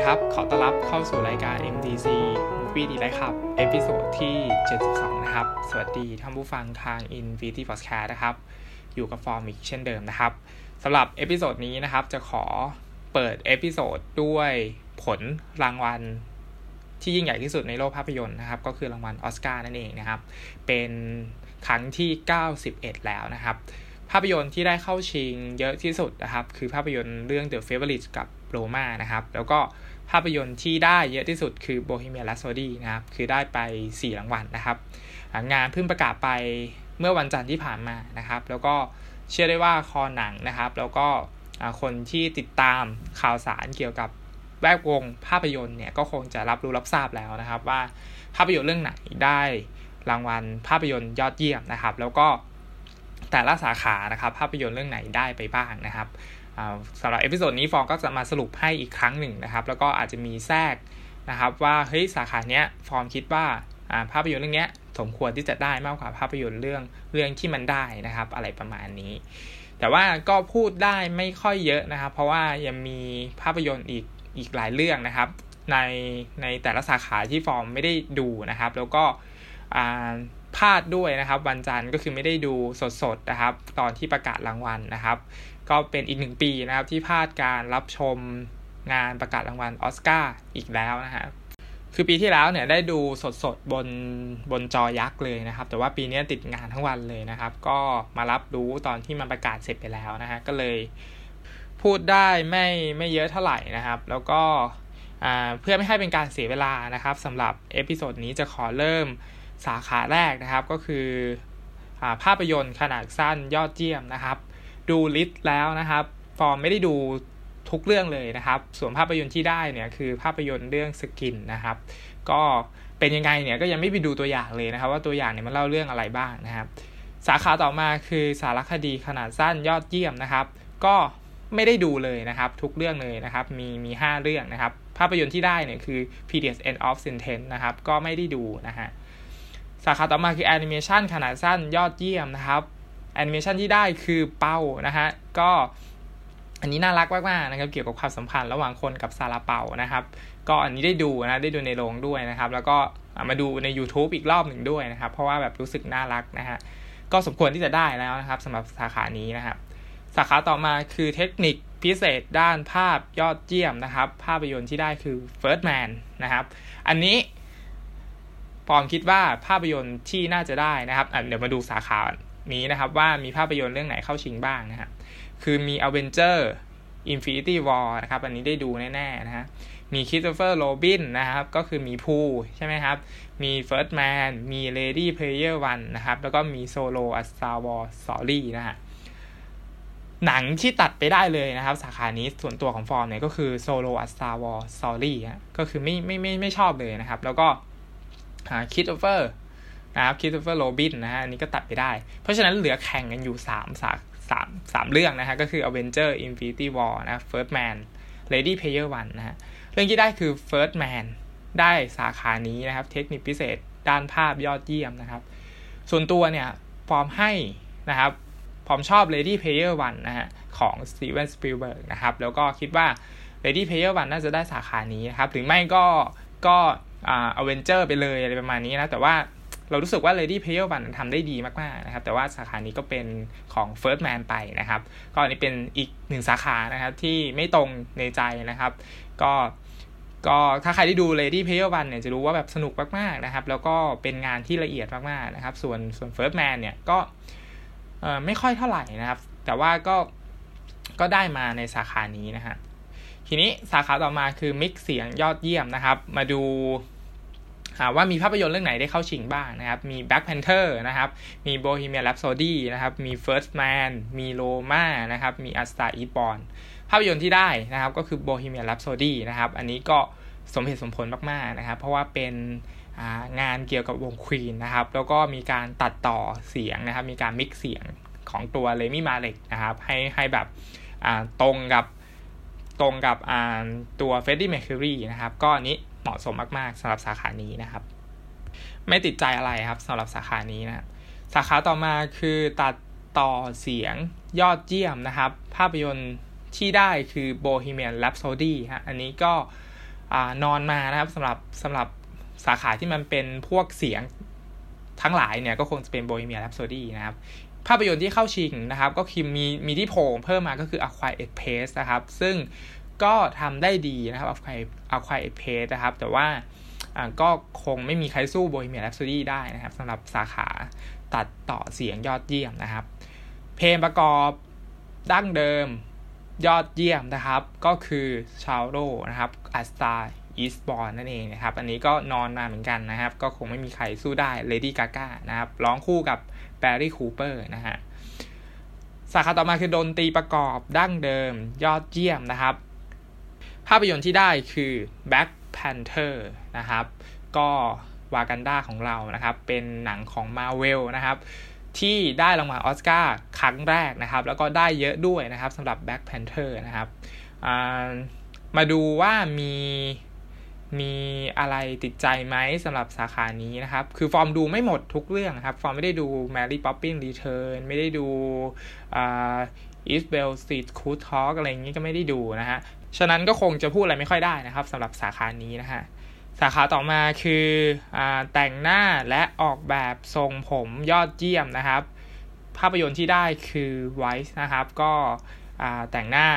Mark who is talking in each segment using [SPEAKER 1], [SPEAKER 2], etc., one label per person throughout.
[SPEAKER 1] ดีครับ ขอต้อนรับเข้าสู่รายการ MDC Movie ดีไลครับ episode ที่ 72 นะครับ สวัสดีท่านผู้ฟังทาง Infinity Podcast นะครับ อยู่กับฟอร์มอีกเช่นเดิมนะครับสำหรับ episode นี้นะครับ จะขอเปิด episode ด้วยผลรางวัลที่ยิ่งใหญ่ที่สุดในโลกภาพยนตร์นะครับ ก็คือรางวัลออสการ์นั่นเองนะครับ เป็นครั้งที่ 91 แล้วนะครับ ภาพยนตร์ที่ได้เข้าชิงเยอะที่สุดนะครับ คือภาพยนตร์เรื่อง The Favourite กับ Roma นะครับ แล้วก็ ภาพยนตร์ที่ได้เยอะที่สุดคือ Bohemian Rhapsody นะครับ คือได้ไป 4 รางวัลนะครับ งานเพิ่งประกาศไปเมื่อวันจันทร์ที่ผ่านมานะครับ แล้วก็เชื่อได้ว่าคอหนังนะครับ แล้วก็คนที่ติดตามข่าวสารเกี่ยวกับแวดวงภาพยนตร์เนี่ยก็คงจะรับรู้รับทราบแล้วนะครับว่าภาพยนตร์เรื่องไหนได้รางวัลภาพยนตร์ยอดเยี่ยมนะครับ แล้วก็แต่ละสาขานะครับ ภาพยนตร์เรื่องไหนได้ไปบ้างนะครับ สำหรับ episode นี้ฟอร์มก็จะมาสรุปให้อีกครั้งหนึ่งนะครับ แล้วก็อาจจะมีแทรกนะครับว่าเฮ้ยสาขาเนี้ยฟอร์มคิดว่าภาพยนตร์เรื่องนี้สมควรที่จะได้มากกว่าภาพยนตร์เรื่องเรื่องที่มันได้นะครับ อะไรประมาณนี้ แต่ว่าก็พูดได้ไม่ค่อยเยอะนะครับ เพราะว่ายังมีภาพยนตร์อีกอีกหลายเรื่องนะครับ ในในแต่ละสาขาที่ฟอร์มไม่ได้ดูนะครับ แล้วก็พลาดด้วยนะครับ วันจันทร์ก็คือไม่ได้ดูสดๆนะครับ ตอนที่ประกาศรางวัลนะครับก็เป็นอีกหนึ่งปีนะครับที่พลาดการรับชมงานประกาศรางวัลออสการ์อีกแล้วนะครับคือปีที่แล้วเนี่ยได้ดูสดๆ บนบนจอยักษ์เลยนะครับ แต่ว่าปีนี้ติดงานทั้งวันเลยนะครับ ก็มารับรู้ตอนที่มันประกาศเสร็จไปแล้วนะฮะก็เลยพูดได้ไม่ไม่เยอะเท่าไหร่นะครับ แล้วก็เพื่อไม่ให้เป็นการเสียเวลานะครับสำหรับ episode นี้จะขอเริ่มสาขาแรกนะครับก็คืออภาพยนตร์ขนาดสั้นยอดเยี่ยมนะครับ ดู list แล้วนะครับ ฟอร์มไม่ได้ดูทุกเรื่องเลยนะครับ ส่วนภาพยนตร์ที่ได้เนี่ยคือภาพยนตร์เรื่อง Skin นะครับ ก็เป็นยังไงเนี่ยก็ยังไม่ไปดูตัวอย่างเลยนะครับ ว่าตัวอย่างเนี่ยมันเล่าเรื่องอะไรบ้างนะครับ สาขาต่อมาคือสารคดีขนาดสั้นยอดเยี่ยมนะครับ ก็ไม่ได้ดูเลยนะครับ ทุกเรื่องเลยนะครับ มีมีห้าเรื่องนะครับ ภาพยนตร์ที่ได้เนี่ยคือ Period. End of Sentence นะครับ ก็ไม่ได้ดูนะฮะสาขาต่อมาคือแอนิเมชันขนาดสั้นยอดเยี่ยมนะครับ อนิเมชันที่ได้คือ Bao นะฮะก็อันนี้น่ารักมากๆนะครับเกี่ยวกับความสัมพันธ์ระหว่างคนกับซาลาเปานะครับ ก็อันนี้ได้ดูนะได้ดูในโรงด้วยนะครับ แล้วก็มาดูใน YouTube อีกรอบหนึ่งด้วยนะครับ เพราะว่าแบบรู้สึกน่ารักนะฮะก็สมควรที่จะได้แล้วนะครับสำหรับสาขานี้นะครับ สาขาต่อมาคือเทคนิคพิเศษด้านภาพยอดเยี่ยมนะครับ ภาพยนตร์ที่ได้คือ First Man นะครับ อันนี้ฟอมคิดว่าภาพยนตร์ที่น่าจะได้นะครับเดี๋ยวมาดูสาขา นี้นะครับว่ามีภาพยนตร์เรื่องไหนเข้าชิงบ้างนะครับคือมี a v e n g e r Infinity War นะครับ อันนี้ได้ดูแน่ๆนะฮะมีคริสโตเฟอร์โรบินนะครับ ก็คือมีพูใช่ไหมครับ มี First Man มี Lady Player One นะครับ แล้วก็มี Solo a Star Wars Story นะฮะหนังที่ตัดไปได้เลยนะครับ สาขานี้ส่วนตัวของฟอร์มเนี่ยก็คือ Solo a Star Wars Story ฮะก็คือไม่ไม่ไม่ไม่ชอบเลยนะครับ แล้วก็คริสโตเฟอร์ นะครับคริสโตเฟอร์โรบินนะฮะอันนี้ก็ตัดไปได้ เพราะฉะนั้นเหลือแข่งกันอยู่3สาสามสามเรื่องนะฮะก็คือ Avenger Infinity War นะ First Man Ready Player One นะฮะเรื่องที่ได้คือ First Man ได้สาขานี้นะครับ เทคนิคพิเศษด้านภาพยอดเยี่ยมนะครับ ส่วนตัวเนี่ยฟอร์มให้นะครับฟอร์มชอบ Lady Player One นะฮะของ Steven Spielberg นะครับ แล้วก็คิดว่า Lady Player One น่าจะได้สาขานี้นะครับถึงไม่ก็ก็อ่า Avenger ไปเลยอะไรประมาณนี้นะ แต่ว่า เรารู้สึกว่า Lady Player One ทำได้ดีมากๆนะครับ แต่ว่าสาขานี้ก็เป็นของ First Man ไปนะครับ ก็อันนี้เป็นอีกหนึ่งสาขานะครับที่ไม่ตรงในใจนะครับ ก็ก็ถ้าใครที่ดู Lady Player One เนี่ยจะรู้ว่าแบบสนุกมากๆนะครับ แล้วก็เป็นงานที่ละเอียดมากๆนะครับ ส่วนส่วน First Man เนี่ยก็ไม่ค่อยเท่าไหร่นะครับ แต่ว่าก็ก็ได้มาในสาขานี้นะฮะทีนี้สาขาต่อมาคือมิกเสียงยอดเยี่ยมนะครับ มาดู ว่ามีภาพยนตร์เรื่องไหนได้เข้าชิงบ้างนะครับ มี Black Panther นะครับ มี Bohemian Rhapsody นะครับ มี First Man มี Roma นะครับ มี A Star Is Born ภาพยนตร์ที่ได้นะครับก็คือ Bohemian Rhapsody นะครับ อันนี้ก็สมเหตุสมผลมาก ๆ นะครับ เพราะว่าเป็นงานเกี่ยวกับวงควีนนะครับ แล้วก็มีการตัดต่อเสียงนะครับ มีการมิกเสียงของตัวเลมี่มาเล็กนะครับ ให้ให้แบบตรงกับตรงกับตัวเฟดดี้แมคคิรีนะครับ ก็อันนี้ เหมาะสมมากๆสำหรับสาขานี้นะครับ ไม่ติดใจอะไรครับสำหรับสาขานี้นะสาขาต่อมาคือตัดต่อเสียงยอดเยี่ยมนะครับ ภาพยนตร์ที่ได้คือ Bohemian Rhapsody ฮะอันนี้ก็นอนมานะครับสำหรับสำหรับสาขาที่มันเป็นพวกเสียงทั้งหลายเนี่ยก็คงจะเป็นโบฮีเมียแรปโซดีนะครับ ภาพยนตร์ที่เข้าชิงนะครับ ก็คือมีมีที่โผล่เพิ่มมาก็คือ a q u i r e Pace นะครับ ซึ่ง ก็ทำได้ดีนะครับ a q u i r a q u i r e Pace นะครับ แต่ว่าก็คงไม่มีใครสู้โบฮีเมียแรปโซดี้ได้นะครับสำหรับสาขาตัดต่อเสียงยอดเยี่ยมนะครับ เพลงประกอบดั้งเดิมยอดเยี่ยมนะครับ ก็คือ Shallow นะครับ A Star Is Born นั่นเองนะครับ อันนี้ก็นอนมาเหมือนกันนะครับ ก็คงไม่มีใครสู้ได้เลดี้กาก้านะครับ ร้องคู่กับแบรดลีย์ คูเปอร์นะฮะสาขาต่อมาคือดนตรีประกอบดั้งเดิมยอดเยี่ยมนะครับ ภาพยนตร์ที่ได้คือ Black Panther นะครับ ก็วากันดาของเรานะครับ เป็นหนังของ Marvel นะครับ ที่ได้รางวัลออสการ์ครั้งแรกนะครับ แล้วก็ได้เยอะด้วยนะครับสำหรับ Black Panther นะครับ มาดูว่ามีมีอะไรติดใจไหมสำหรับสาขานี้นะครับ คือฟอร์มดูไม่หมดทุกเรื่องครับ ฟอร์มไม่ได้ดู Mary Poppins Return ไม่ได้ดูอ่า East Bell Street Cool Talk อะไรอย่างนี้ก็ไม่ได้ดูนะฮะ ฉะนั้นก็คงจะพูดอะไรไม่ค่อยได้นะครับสำหรับสาขานี้นะฮะสาขาต่อมาคืออแต่งหน้าและออกแบบทรงผมยอดเยี่ยมนะครับ ภาพยนตร์ที่ได้คือ Vice นะครับ ก็แต่งหน้า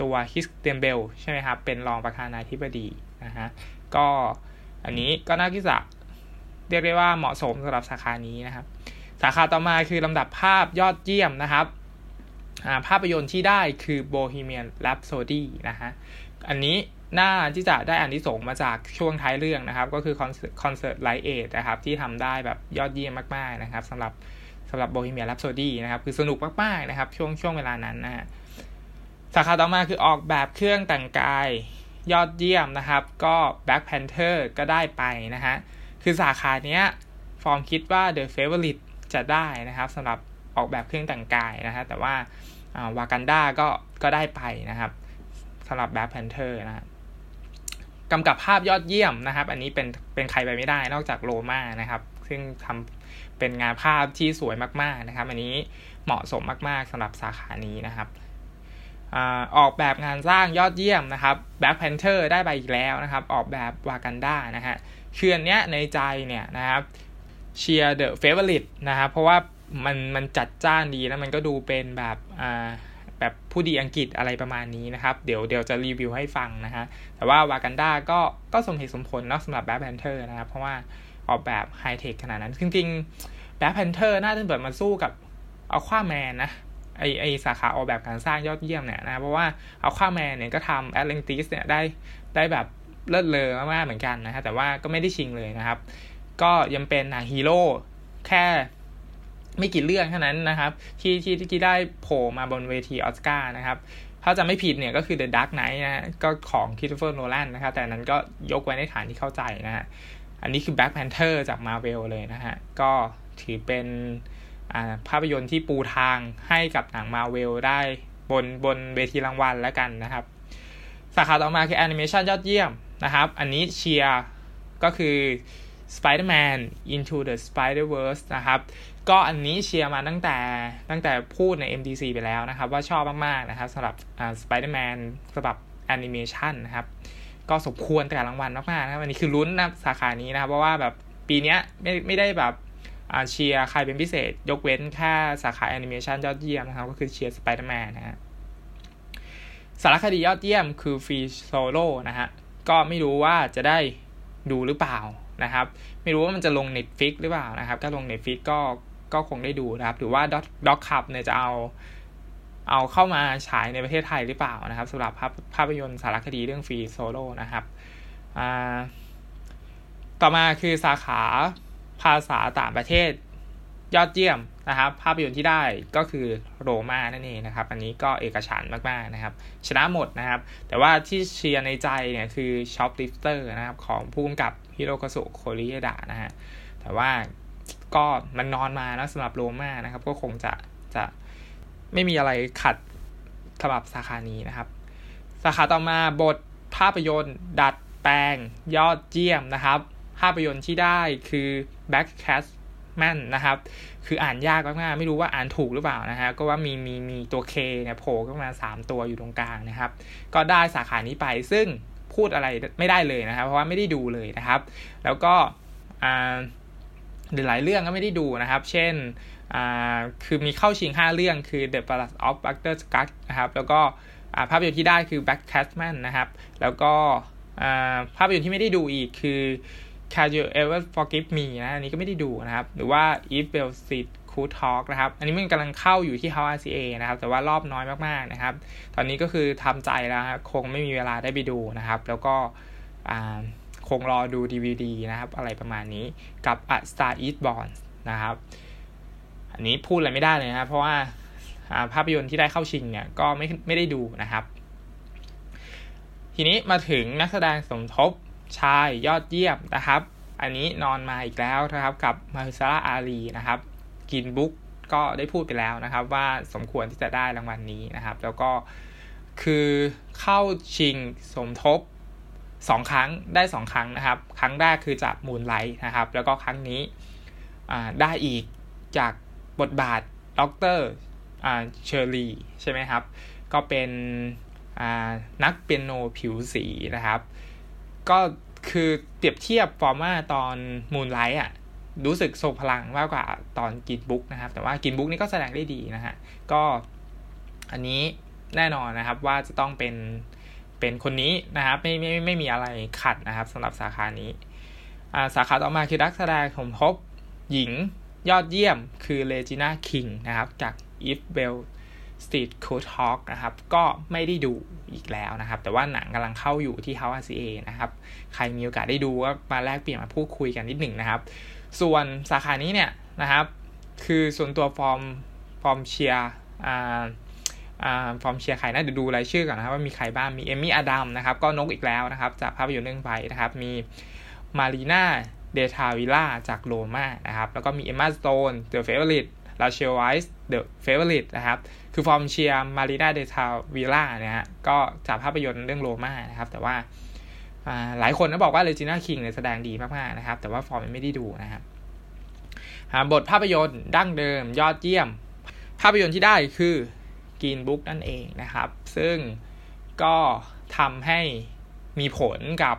[SPEAKER 1] ตัวฮิสเตียนเบลใช่ไหมครับ เป็นรองประธานาธิบดีนะฮะก็อันนี้ก็น่าที่จะเรียกได้ว่าเหมาะสมสำหรับสาขานี้นะครับ สาขาต่อมาคือลำดับภาพยอดเยี่ยมนะครับ ภาพยนตร์ที่ได้คือ Bohemian Rhapsody นะฮะ อันนี้น่าที่จะได้อันที่ส่งมาจากช่วงท้ายเรื่องนะครับ ก็คือคอนเสิร์ตไลท์เอทนะครับ ที่ทำได้แบบยอดเยี่ยมมาก ๆ นะครับสำหรับสำหรับ Bohemian Rhapsody นะครับ คือสนุกมาก ๆ นะครับ ช่วงช่วงเวลานั้นนะฮะสาขาต่อมาคือออกแบบเครื่องแต่งกายยอดเยี่ยมนะครับ ก็ Black Panther ก็ได้ไปนะฮะ คือสาขาเนี้ย ฟอร์มคิดว่า The Favorite จะได้นะครับสำหรับออกแบบเครื่องแต่งกายนะฮะแต่ว่า วากันดาก็ก็ได้ไปนะครับสำหรับ Black Panther นะกำกับภาพยอดเยี่ยมนะครับ อันนี้เป็นเป็นใครไปไม่ได้นอกจากโรมานะครับ ซึ่งทำเป็นงานภาพที่สวยมากๆนะครับ อันนี้เหมาะสมมากๆสำหรับสาขานี้นะครับออกแบบงานสร้างยอดเยี่ยมนะครับ Black Panther ได้ไปอีกแล้วนะครับ ออกแบบวากันดานะฮะคืออันเนี้ยในใจเนี่ยนะครับเชียร์ The Favourite นะครับ เพราะว่า มันมันจัดจ้านดีแล้วมันก็ดูเป็นแบบอ่าแบบผู้ดีอังกฤษอะไรประมาณนี้นะครับ เดี๋ยวเดี๋ยวจะรีวิวให้ฟังนะฮะ แต่ว่าวากันดาก็ก็สมเหตุสมผลเนาะสำหรับ Black Panther นะครับ เพราะว่าออกแบบไฮเทคขนาดนั้น จริงๆ Black Panther น่าจะเปิดมาสู้กับเอาคว้าแมนนะไอไอสาขาออกแบบการสร้างยอดเยี่ยมเนี่ยนะ เพราะว่าเอาข้าแมนเนี่ยก็ทำแอตแลนติสเนี่ยได้ได้แบบเลิศเลอมากๆเหมือนกันนะฮะแต่ว่าก็ไม่ได้ชิงเลยนะครับ ก็ยังเป็นหนังฮีโร่แค่ ไม่กี่เรื่องเท่านั้นนะครับ ที่ที่ที่ได้โผล่มาบนเวทีออสการ์นะครับ ถ้าจะไม่ผิดเนี่ยก็คือ The Dark Knight นะก็ของคริสโตเฟอร์โนแลนนะครับ แต่นั้นก็ยกไว้ในฐานที่เข้าใจนะฮะอันนี้คือ Black Panther จาก Marvel เลยนะฮะ ก็ถือเป็นภาพยนตร์ที่ปูทางให้กับหนังมาเวลได้บนบนเวทีรางวัลแล้วกันนะครับ สาขาต่อมาคือแอนิเมชันยอดเยี่ยมนะครับ อันนี้เชียร์ก็คือ Spider-Man Into the Spider-Verse นะครับ ก็อันนี้เชียร์มาตั้งแต่ตั้งแต่พูดใน MDC ไปแล้วนะครับ ว่าชอบมาก ๆ นะครับสำหรับ Spider-Man สำหรับแอนิเมชันนะครับ ก็สมควรแต่รางวัลมากๆนะครับอันนี้คือลุ้นนะสาขานี้นะครับ เพราะว่าแบบปีนี้ไม่ไม่ได้แบบเชียร์ใครเป็นพิเศษ ยกเว้นแค่สาขาแอนิเมชันยอดเยี่ยมนะครับ ก็คือเชียร์สไปเดอร์แมนนะฮะสารคดียอดเยี่ยมคือ Free Solo นะฮะ ก็ไม่รู้ว่าจะได้ดูหรือเปล่า นะครับ ไม่รู้ว่ามันจะลง Netflix หรือเปล่านะครับ ถ้าลง Netflix ก็ก็คงได้ดูนะครับ หรือว่า Doc Club เนี่ยจะเอาเอาเข้ามาฉายในประเทศไทยหรือเปล่านะครับสำหรับภาพภาพยนตร์สารคดีเรื่อง Free Solo นะครับต่อมาคือสาขาภาษาต่างประเทศ ยอดเยี่ยมนะครับ ภาพยนตร์ที่ได้ก็คือโรมานั่นเองนะครับ อันนี้ก็เอกฉันท์มากๆนะครับ ชนะหมดนะครับ แต่ว่าที่เชียร์ในใจเนี่ยคือ Shoplifters นะครับ ของผู้กำกับฮิโรคาสุโคเรเอดะนะฮะแต่ว่าก็มันนอนมาแล้วสำหรับโรมานะครับ ก็คงจะจะไม่มีอะไรขัดสำหรับสาขานี้นะครับ สาขาต่อมาบทภาพยนตร์ ดัดแปลง ยอดเยี่ยมนะครับ ภาพยนตร์ที่ได้คือ Back Cast Man นะครับ คืออ่านยากมากๆไม่รู้ว่าอ่านถูกหรือเปล่านะฮะก็ว่ามีมีมีตัว K เนี่ยโผล่ขึ้นมา 3 ตัวอยู่ตรงกลางนะครับ ก็ได้สาขานี้ไปซึ่งพูดอะไรไม่ได้เลยนะครับ เพราะว่าไม่ได้ดูเลยนะครับ แล้วก็หลายเรื่องก็ไม่ได้ดูนะครับ เช่นคือมีเข้าชิง 5 เรื่องคือ The Palace of Buster Scott นะครับ แล้วก็ภาพยนตร์ที่ได้คือ Black Catman นะครับ แล้วก็ภาพยนตร์ที่ไม่ได้ดูอีกคือ Can You Ever Forgive Me นะอันนี้ก็ไม่ได้ดูนะครับ หรือว่า If Bell Street Cool Talk นะครับ อันนี้มันกำลังเข้าอยู่ที่ House RCA นะครับ แต่ว่ารอบน้อยมากๆนะครับ ตอนนี้ก็คือทำใจแล้วคงไม่มีเวลาได้ไปดูนะครับ แล้วก็คงรอดู DVD นะครับ อะไรประมาณนี้กับ A Star Is Born นะครับ อันนี้พูดอะไรไม่ได้เลยนะครับ เพราะว่าภาพยนตร์ที่ได้เข้าชิงเนี่ยก็ไม่ไม่ได้ดูนะครับ ทีนี้มาถึงนักแสดงสมทบ ชายยอดเยี่ยมนะครับ อันนี้นอนมาอีกแล้วนะครับกับมาฮิซาร่าอาลีนะครับกินบุ๊กก็ได้พูดไปแล้วนะครับ ว่าสมควรที่จะได้รางวัลนนี้นะครับ แล้วก็คือเข้าชิงสมทบสองครั้งได้สองครั้งนะครับ ครั้งแรกคือจากมูนไลท์นะครับ แล้วก็ครั้งนี้ได้อีกจากบทบาท Doctor Shirley ใช่ไหมครับ ก็เป็นนักเปียโนผิวสีนะครับ ก็คือเปรียบเทียบฟอร์มว่าตอน Moonlight อะรู้สึกทรงพลังมากกว่าตอน Green Book นะครับ แต่ว่า Green Book นี่ก็แสดงได้ดีนะฮะก็อันนี้แน่นอนนะครับว่าจะต้องเป็นเป็นคนนี้นะครับไม่ไม่ไม่มีอะไรขัดนะครับสำหรับสาขานี้สาขาต่อมาคือนักแสดงสมทบหญิงยอดเยี่ยมคือเรจิน่าคิงนะครับจาก If Beale Street Could Talk นะครับก็ไม่ได้ดูอีกแล้วนะครับ แต่ว่าหนังกำลังเข้าอยู่ที่ House RCA นะครับ ใครมีโอกาสได้ดูก็มาแลกเปลี่ยนมาพูดคุยกันนิดหนึ่งนะครับ ส่วนสาขานี้เนี่ยนะครับ คือส่วนตัวฟอร์มฟอร์มเชียร์อ่าฟอร์มเชียร์ใครนะเดี๋ยวดูรายชื่อก่อนนะครับว่ามีใครบ้างมีเอมี่อดัมนะครับก็นกอีกแล้วนะครับ จากภาพยนตร์เรื่อง Vice นะครับ มีมารีนาเดทาวิล่าจากโรม่านะครับแล้วก็มีเอมมาสโตน The Favourite ราเชลไวส์ The Favourite นะครับ คือฟอร์มเชียร์มารีนาเดทาวิล่าเนี่ยฮะก็จากภาพยนตร์เรื่องโรม่านะครับ แต่ว่าหลายคนก็บอกว่าเรจิน่าคิงเนี่ยแสดงดีมากๆนะครับ แต่ว่าฟอร์มไม่ได้ดูนะครับบทภาพยนตร์ดั้งเดิมยอดเยี่ยม ภาพยนตร์ที่ได้คือ Green Book นั่นเองนะครับ ซึ่งก็ทำให้มีผลกับ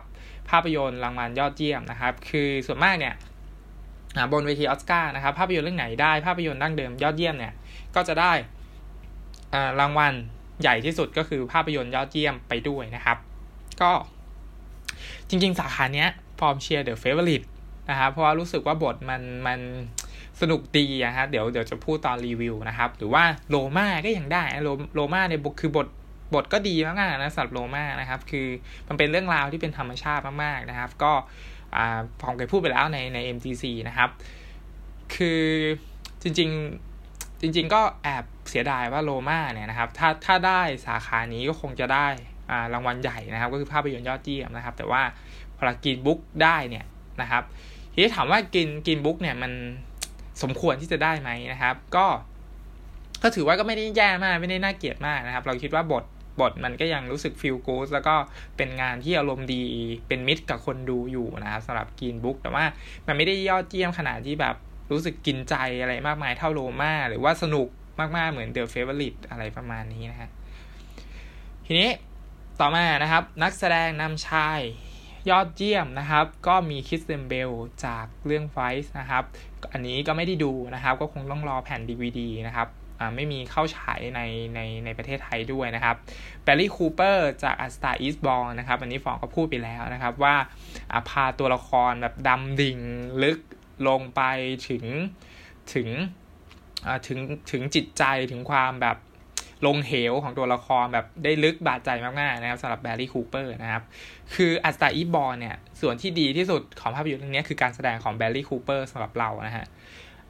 [SPEAKER 1] ภาพยนตร์รางวัลยอดเยี่ยมนะครับ คือส่วนมากเนี่ย บนเวทีออสการ์นะครับภาพยนตร์เรื่องไหนได้ภาพยนตร์ดั้งเดิมยอดเยี่ยมเนี่ยก็จะได้รางวัลใหญ่ที่สุดก็คือภาพยนตร์ยอดเยี่ยมไปด้วยนะครับ ก็จริงๆ สาขาเนี้ยฟอร์มเชียร์ The Favourite นะครับเพราะว่ารู้สึกว่าบทมันมันสนุกดีนะฮะเดี๋ยวเดี๋ยวจะพูดตอนรีวิวนะครับ หรือว่าโลมาก็ยังได้โลโลมาเนี่ยคือบทบทก็ดีมากๆนะสำหรับโลมานะครับ คือมันเป็นเรื่องราวที่เป็นธรรมชาติมากๆนะครับ ก็ ผมเคยพูดไปแล้วในใน MTC นะครับ คือจริงๆจริง ๆ ก็แอบเสียดายว่าโลมาเนี่ยนะครับ ถ้าถ้าได้สาขานี้ก็คงจะได้รางวัลใหญ่นะครับ ก็คือภาพยนตร์ยอดเยี่ยมนะครับ แต่ว่าพอ Green Book ได้เนี่ยนะครับทีนี้ถามว่า Green Green Book เนี่ยมันสมควรที่จะได้ไหมนะครับ ก็ก็ถือว่าก็ไม่ได้แย่มากไม่ได้น่าเกลียดมากนะครับ เราคิดว่าบท บทมันก็ยังรู้สึก feel good แล้วก็เป็นงานที่อารมณ์ดีเป็นมิตรกับคนดูอยู่นะครับสำหรับ Green Book แต่ว่ามันไม่ได้ยอดเยี่ยมขนาดที่แบบรู้สึกกินใจอะไรมากมายเท่าโรมาหรือว่าสนุกมากๆเหมือน The Favourite อะไรประมาณนี้นะฮะทีนี้ต่อมานะครับ นักแสดงนำชายยอดเยี่ยมนะครับ ก็มีคริสเตียน เบลจากเรื่อง Vice นะครับ อันนี้ก็ไม่ได้ดูนะครับ ก็คงต้องรอแผ่น DVD นะครับ ไม่มีเข้าฉายในในในประเทศไทยด้วยนะครับแบรดลีย์ คูเปอร์จาก A Star Is Born นะครับอันนี้ฟอร์มก็พูดไปแล้วนะครับว่าพาตัวละครแบบดำดิ่งลึกลงไปถึงถึงถึงถึงจิตใจถึงความแบบลงเหวของตัวละครแบบได้ลึกบาดใจมากๆนะครับสำหรับแบรดลีย์ คูเปอร์นะครับ คือ A Star Is Born เนี่ย ส่วนที่ดีที่สุดของภาพยนตร์เรื่องนี้คือการแสดงของแบรดลีย์ คูเปอร์สำหรับเรานะฮะ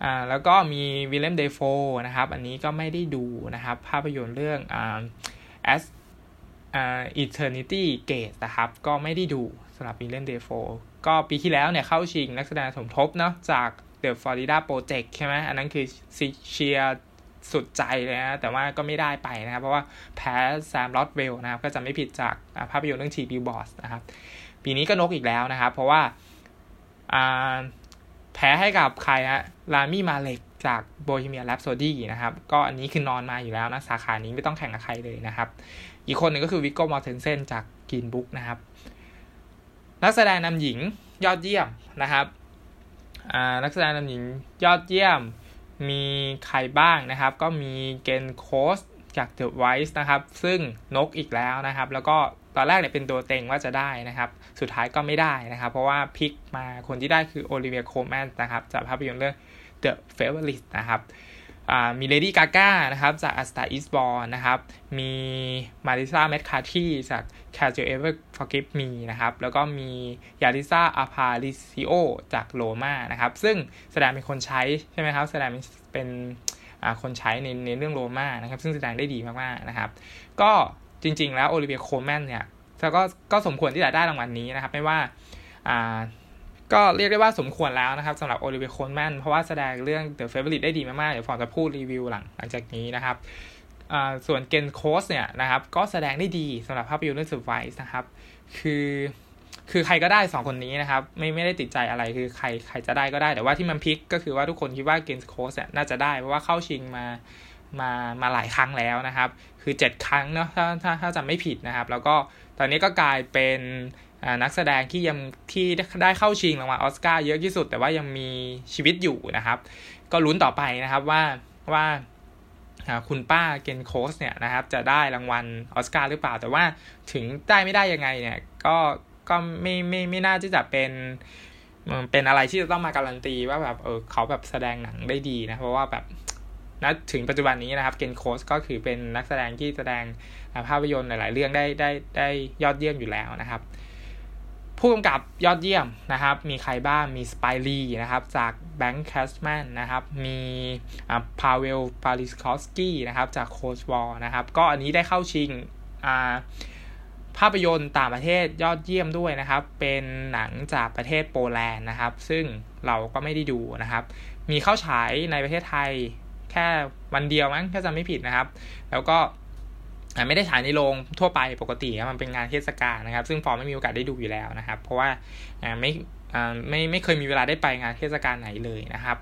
[SPEAKER 1] อ่าแล้วก็มีวิลเลมเดโฟนะครับ อันนี้ก็ไม่ได้ดูนะครับ ภาพยนตร์เรื่องอ่า At อ่า Eternity's Gate นะครับ ก็ไม่ได้ดูสำหรับวิลเลมเดโฟก็ปีที่แล้วเนี่ยเข้าชิงนักแสดงสมทบเนาะจาก The Florida Project ใช่ไหมอันนั้นคือเชียร์สุดใจเลยนะ แต่ว่าก็ไม่ได้ไปนะครับ เพราะว่าแพ้แซม ร็อคเวลล์นะครับ ถ้าจำไม่ผิดจากภาพยนตร์เรื่อง Three Billboards นะครับ ปีนี้ก็นกอีกแล้วนะครับ เพราะว่า แพ้ให้กับใครฮะรามี มาเล็กจาก Bohemian Rhapsody นะครับ ก็อันนี้คือนอนมาอยู่แล้วนะ สาขานี้ไม่ต้องแข่งกับใครเลยนะครับ อีกคนหนึ่งก็คือวิกโก้มอร์เทนเซนจาก Green Book นะครับ นักแสดงนำหญิงยอดเยี่ยมนะครับนักแสดงนำหญิงยอดเยี่ยมมีใครบ้างนะครับ ก็มี Glenn Close จาก The Wife นะครับ ซึ่งนกอีกแล้วนะครับ แล้วก็ ตอนแรกเนี่ยเป็นตัวเต็งว่าจะได้นะครับ สุดท้ายก็ไม่ได้นะครับ เพราะว่าพลิกมาคนที่ได้คือ Olivia Colman นะครับ จากภาพยนตร์เรื่อง The Favourite นะครับมี Lady Gaga นะครับจาก A Star Is Born นะครับ มีMelissa McCarthy จาก Can You Ever Forgive Me นะครับ แล้วก็มี Yalitza Aparicio จาก Roma นะครับ ซึ่งแสดงเป็นคนใช้ใช่ไหมครับแสดงเป็นคนใช้ในในเรื่อง Roma นะครับ ซึ่งแสดงได้ดีมากๆนะครับ ก็ จริง ๆ แล้ว Olivia Colman เนี่ยก็ก็สมควรที่จะได้รางวัลนี้นะครับ ไม่ว่าอ่าก็เรียกได้ว่าสมควรแล้วนะครับสำหรับ Olivia Colman เพราะว่าแสดงเรื่อง The Favourite ได้ดีมากๆ เดี๋ยวฟอร์มจะพูดรีวิวหลังหลังจากนี้นะครับส่วน Glenn Close เนี่ยนะครับก็แสดงได้ดีสำหรับภาพยนตร์เรื่อง Survive นะครับคือคือใครก็ได้ 2 คนนี้นะครับ ไม่ไม่ได้ติดใจอะไรคือใครใครจะได้ก็ได้ แต่ว่าที่มันพลิกก็คือว่าทุกคนคิดว่า Glenn Close เนี่ยน่าจะได้เพราะว่าเข้าชิงมา มามาหลายครั้งแล้วนะครับ คือ 7 ครั้งเนาะถ้าถ้าถ้าจำไม่ผิดนะครับ แล้วก็ตอนนี้ก็กลายเป็นนักแสดงที่ยังที่ได้เข้าชิงรางวัลออสการ์เยอะที่สุด แต่ว่ายังมีชีวิตอยู่นะครับ ก็ลุ้นต่อไปนะครับว่าว่าคุณป้า Glenn Close เนี่ยนะครับจะได้รางวัลออสการ์หรือเปล่า แต่ว่าถึงได้ไม่ได้ยังไงเนี่ยก็ก็ไม่ไม่ไม่น่าที่จะเป็นเป็นอะไรที่จะต้องมาการันตีว่าแบบเออเขาแบบแสดงหนังได้ดีนะ เพราะว่าแบบ ณถึงปัจจุบันนี้นะครับ Glenn Close ก็คือเป็นนักแสดงที่แสดงภาพยนตร์หลาย ๆ เรื่องได้ได้ได้ยอดเยี่ยมอยู่แล้วนะครับ ผู้กำกับยอดเยี่ยมนะครับ มีใครบ้างมี Spike Lee นะครับ จาก BlacKkKlansman นะครับ มี Paweł Pawlikowski นะครับ จาก Cold War นะครับ ก็อันนี้ได้เข้าชิงภาพยนตร์ต่างประเทศยอดเยี่ยมด้วยนะครับ เป็นหนังจากประเทศโปแลนด์นะครับ ซึ่งเราก็ไม่ได้ดูนะครับ มีเข้าฉายในประเทศไทย แค่วันเดียวมั้งถ้าจำไม่ผิดนะครับ แล้วก็ไม่ได้ฉายในโรงทั่วไปปกติครับมันเป็นงานเทศกาลนะครับ ซึ่งฟอร์มไม่มีโอกาสได้ดูอยู่แล้วนะครับ เพราะว่าไม่ไม่ไม่เคยมีเวลาได้ไปงานเทศกาลไหนเลยนะครับ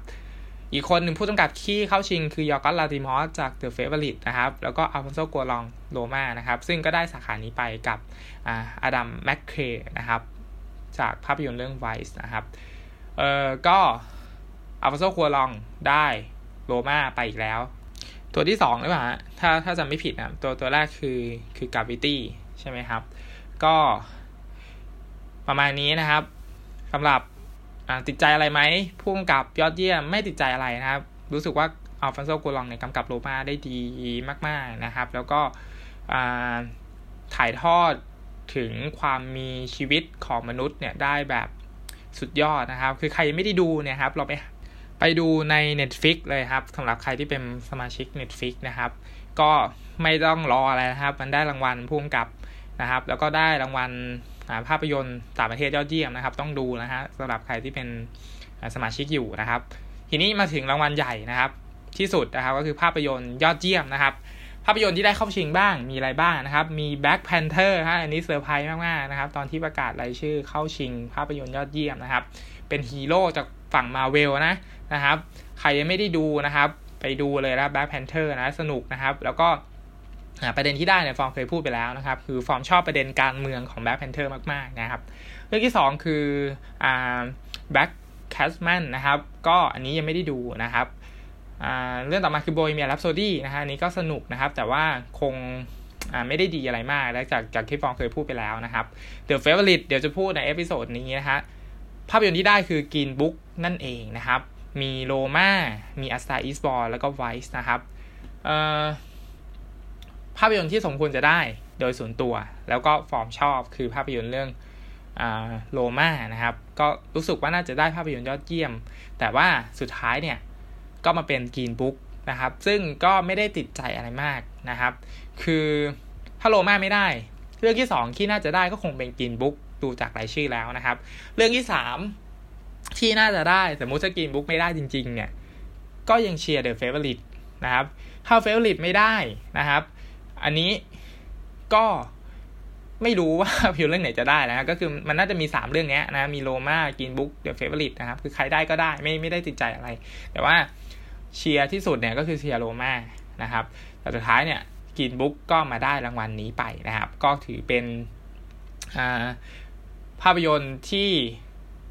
[SPEAKER 1] อีกคนหนึ่งผู้กำกับที่เข้าชิงคือยอร์กอสลาติมอสจาก The Favorite นะครับ แล้วก็ Alfonso Cuarón Roma นะครับ ซึ่งก็ได้สาขานี้ไปกับ Adam McKay นะครับ จากภาพยนตร์เรื่อง Vice นะครับเออก็ Alfonso Cuarón ได้ Roma ไปอีกแล้ว ตัวที่สองหรือเปล่าถ้าถ้าจำไม่ผิดนะตัวตัวแรกคือคือกาวิตี้ใช่ไหมครับ ก็ประมาณนี้นะครับสำหรับติดใจอะไรไหมพุ่งกับยอดเยี่ยมไม่ติดใจอะไรนะครับ รู้สึกว่าอัลฟอนโซกูลองเนี่ยกำกับโรมาได้ดีมาก ๆนะครับ แล้วก็ถ่ายทอดถึงความมีชีวิตของมนุษย์เนี่ยได้แบบสุดยอดนะครับ คือใครไม่ได้ดูเนี่ยครับ เราไป ไปดูใน Netflix เลยครับสำหรับใครที่เป็นสมาชิก Netflix นะครับ ก็ไม่ต้องรออะไรนะครับ มันได้รางวัลผู้กำกับนะครับ แล้วก็ได้รางวัลภาพยนตร์ต่างประเทศยอดเยี่ยมนะครับ ต้องดูนะฮะสำหรับใครที่เป็นสมาชิกอยู่นะครับ ทีนี้มาถึงรางวัลใหญ่นะครับ ที่สุดนะครับก็คือภาพยนตร์ยอดเยี่ยมนะครับ ภาพยนตร์ที่ได้เข้าชิงบ้างมีอะไรบ้างนะครับ มี Black Panther ฮะอันนี้เซอร์ไพรส์มากๆนะครับ ตอนที่ประกาศรายชื่อเข้าชิง ภาพยนตร์ยอดเยี่ยมนะครับ เป็นฮีโร่จาก ฝั่งมาเวลนะนะครับ ใครยังไม่ได้ดูนะครับ ไปดูเลยนะ Black Panther นะสนุกนะครับ แล้วก็ประเด็นที่ได้เนี่ยฟอร์มเคยพูดไปแล้วนะครับ คือฟอร์มชอบประเด็นการเมืองของ Black Panther มาก ๆ นะครับ เรื่องที่ 2 คือ BlacKkKlansman นะครับ ก็อันนี้ยังไม่ได้ดูนะครับเรื่องต่อมาคือ Bohemian Rhapsody นะฮะอันนี้ก็สนุกนะครับ แต่ว่าคงไม่ได้ดีอะไรมาก แล้วจากจากที่ฟอร์มเคยพูดไปแล้วนะครับ The Favourite เดี๋ยวจะพูดใน episode นี้นะฮะ ภาพยนตร์ที่ได้คือ Green Book นั่นเองนะครับ มี Roma มี A Star Is Born แล้วก็ Vice นะครับภาพยนตร์ที่สมควรจะได้โดยส่วนตัว แล้วก็ฟอร์มชอบคือภาพยนตร์เรื่อง Roma นะครับ ก็รู้สึกว่าน่าจะได้ภาพยนตร์ยอดเยี่ยม แต่ว่าสุดท้ายเนี่ย ก็มาเป็น Green Book นะครับ ซึ่งก็ไม่ได้ติดใจอะไรมากนะครับ คือถ้า Roma ไม่ได้ เรื่องที่สองที่น่าจะได้ก็คงเป็น Green Book ดูจากรายชื่อแล้วนะครับ เรื่องที่สามที่น่าจะได้แต่สมมุติ Green Book ไม่ได้จริง ๆ เนี่ย ก็ยังเชียร์ The Favourite นะครับ ถ้า Favourite ไม่ได้นะครับ อันนี้ก็ไม่รู้ว่าพิวเรื่องไหนจะได้นะก็คือมันน่าจะมี 3 เรื่องนี้นะมี Roma Green Book The Favourite นะครับ คือใครได้ก็ได้ไม่ไม่ได้ติดใจอะไร แต่ว่าเชียร์ที่สุดเนี่ยก็คือเชียร์ Roma นะครับแต่สุดท้ายเนี่ย Green Book ก็มาได้รางวัลนี้ไปนะครับ ก็ถือเป็น ภาพยนตร์ที่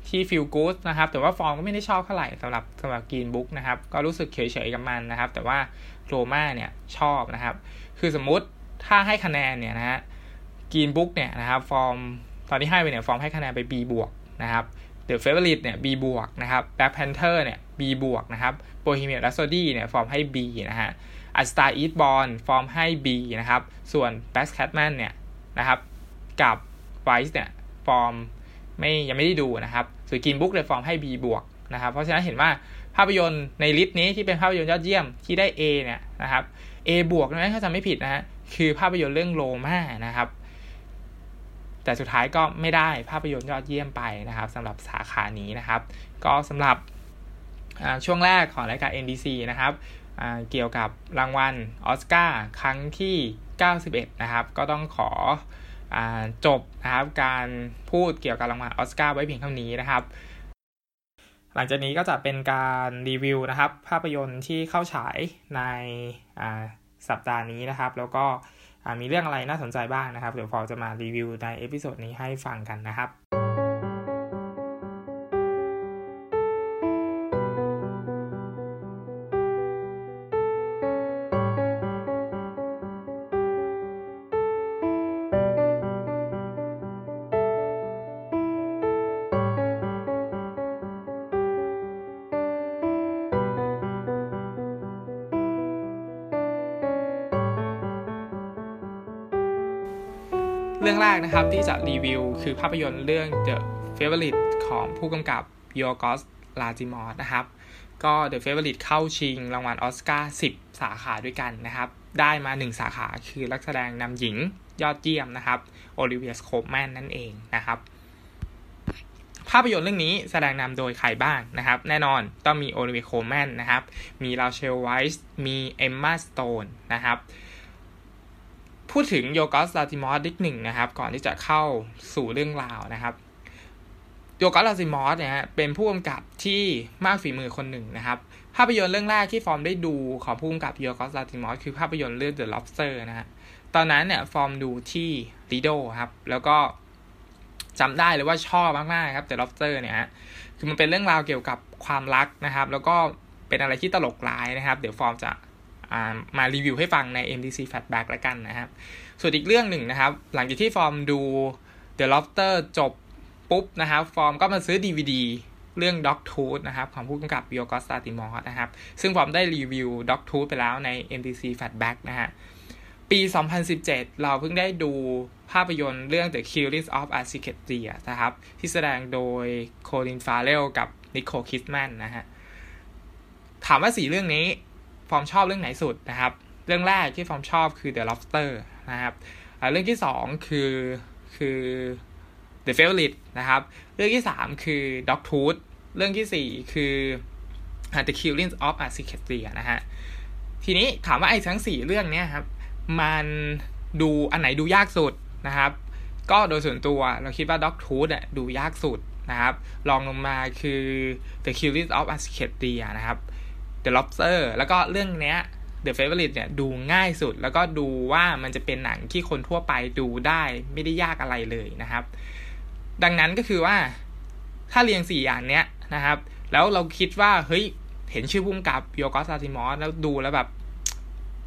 [SPEAKER 1] ที่ feel good นะครับ แต่ว่าฟอร์มก็ไม่ได้ชอบเท่าไหร่สำหรับสำหรับ Green Book นะครับ ก็รู้สึกเฉยๆกับมันนะครับ แต่ว่า Roma เนี่ยชอบนะครับ คือสมมุติถ้าให้คะแนนเนี่ยนะฮะ Green Book เนี่ยนะครับฟอร์มตอนที่ให้ไปเนี่ยฟอร์มให้คะแนนไป B บวกนะครับ The Favourite เนี่ย B บวกนะครับ Black Panther เนี่ย B บวกนะครับ Bohemian Rhapsody เนี่ยฟอร์มให้ B นะฮะ A Star Is Born ฟอร์มให้ B นะครับ ส่วน b a s c a t m a n เนี่ยนะครับกับ Vice เนี่ย ฟอร์มไม่ยังไม่ได้ดูนะครับส่วน Green Book เลยฟอร์มให้ B บวกนะครับเพราะฉะนั้นเห็นว่าภาพยนตร์ในลิสต์นี้ที่เป็นภาพยนตร์ยอดเยี่ยมที่ได้ A เนี่ยนะครับ A บวกนะถ้าจำไม่ผิดนะฮะคือภาพยนตร์เรื่อง Romaนะครับ แต่สุดท้ายก็ไม่ได้ภาพยนตร์ยอดเยี่ยมไปนะครับสำหรับสาขานี้นะครับ ก็สำหรับช่วงแรกของรายการ NDC นะครับเกี่ยวกับรางวัลออสการ์ครั้งที่ 91 นะครับ ก็ต้องขอ จบนะครับการพูดเกี่ยวกับรางวัลออสการ์ไว้เพียงเท่านี้นะครับ หลังจากนี้ก็จะเป็นการรีวิวนะครับ ภาพยนตร์ที่เข้าฉายในสัปดาห์นี้นะครับ แล้วก็มีเรื่องอะไรน่าสนใจบ้างนะครับ เดี๋ยวฟอร์มจะมารีวิวใน episode นี้ให้ฟังกันนะครับ นะครับที่จะรีวิวคือภาพยนตร์เรื่อง The Favourite ของผู้กำกับยอร์กอสลานธิมอสนะครับ ก็ The Favourite เข้าชิงรางวัลออสการ์10 สาขาด้วยกันนะครับ ได้มา 1 สาขาคือนักแสดงนำหญิงยอดเยี่ยมนะครับโอลิเวีย โคลแมนนั่นเองนะครับ ภาพยนตร์เรื่องนี้แสดงนำโดยใครบ้างนะครับ แน่นอนต้องมีโอลิเวียโคลแมนนะครับ มีราเชลไวส์มีเอมมาสโตนนะครับ พูดถึงโยกอสลาติมอสนิดหนึ่งนะครับ ก่อนที่จะเข้าสู่เรื่องราวนะครับโยกอสลาติมอสเนี่ยเป็นผู้กำกับที่มากฝีมือคนหนึ่งนะครับ ภาพยนตร์เรื่องแรกที่ฟอร์มได้ดูของผู้กำกับโยกอสลาติมอสคือภาพยนตร์เรื่อง The Lobster นะฮะตอนนั้นเนี่ยฟอร์มดูที่ลีโดครับแล้วก็จำได้เลยว่าชอบมากๆครับ The Lobster เนี่ยคือมันเป็นเรื่องราวเกี่ยวกับความรักนะครับ แล้วก็เป็นอะไรที่ตลกร้ายนะครับ เดี๋ยวฟอร์มจะ มารีวิวให้ฟังใน MDC Fatback แล้วกันนะครับ ส่วนอีกเรื่องหนึ่งนะครับ หลังจากที่ฟอร์มดู The Lobster จบปุ๊บนะครับ ฟอร์มก็มาซื้อ DVD เรื่อง Dogtooth นะครับ ของผู้กำกับยอร์กอส ลานธิมอสนะครับ ซึ่งฟอร์มได้รีวิว Dogtooth ไปแล้วใน MDC Flashback นะฮะปี 2017 เราเพิ่งได้ดูภาพยนตร์เรื่อง The Killings of a Secret d e e r นะครับ ที่แสดงโดยโคลินฟาเรลกับนิโคลคิสแมนนะฮะ ถามว่าสีเรื่องนี้ ฟอร์มชอบเรื่องไหนสุดนะครับ เรื่องแรกที่ฟอร์มชอบคือ The Lobster นะครับเรื่องที่สองคือคือ The Favorite นะครับ เรื่องที่สามคือ Dog Tooth เรื่องที่สี่คือ The Killings of a Secret d e e r นะฮะทีนี้ถามว่าไอ้ทั้งสี่เรื่องเนี้ยครับ มันดูอันไหนดูยากสุดนะครับ ก็โดยส่วนตัวเราคิดว่า Dog Tooth อะดูยากสุดนะครับลองลงมาคือ The Killings of a Secret d e e r นะครับ The Lobster แล้วก็เรื่องเนี้ย The Favorite เนี่ยดูง่ายสุด แล้วก็ดูว่ามันจะเป็นหนังที่คนทั่วไปดูได้ไม่ได้ยากอะไรเลยนะครับ ดังนั้นก็คือว่าถ้าเรียงสี่อย่างเนี้ยนะครับ แล้วเราคิดว่าเฮ้ยเห็นชื่อพุ่มกับโยกอสซาติมอสแล้วดูแล้วแบบ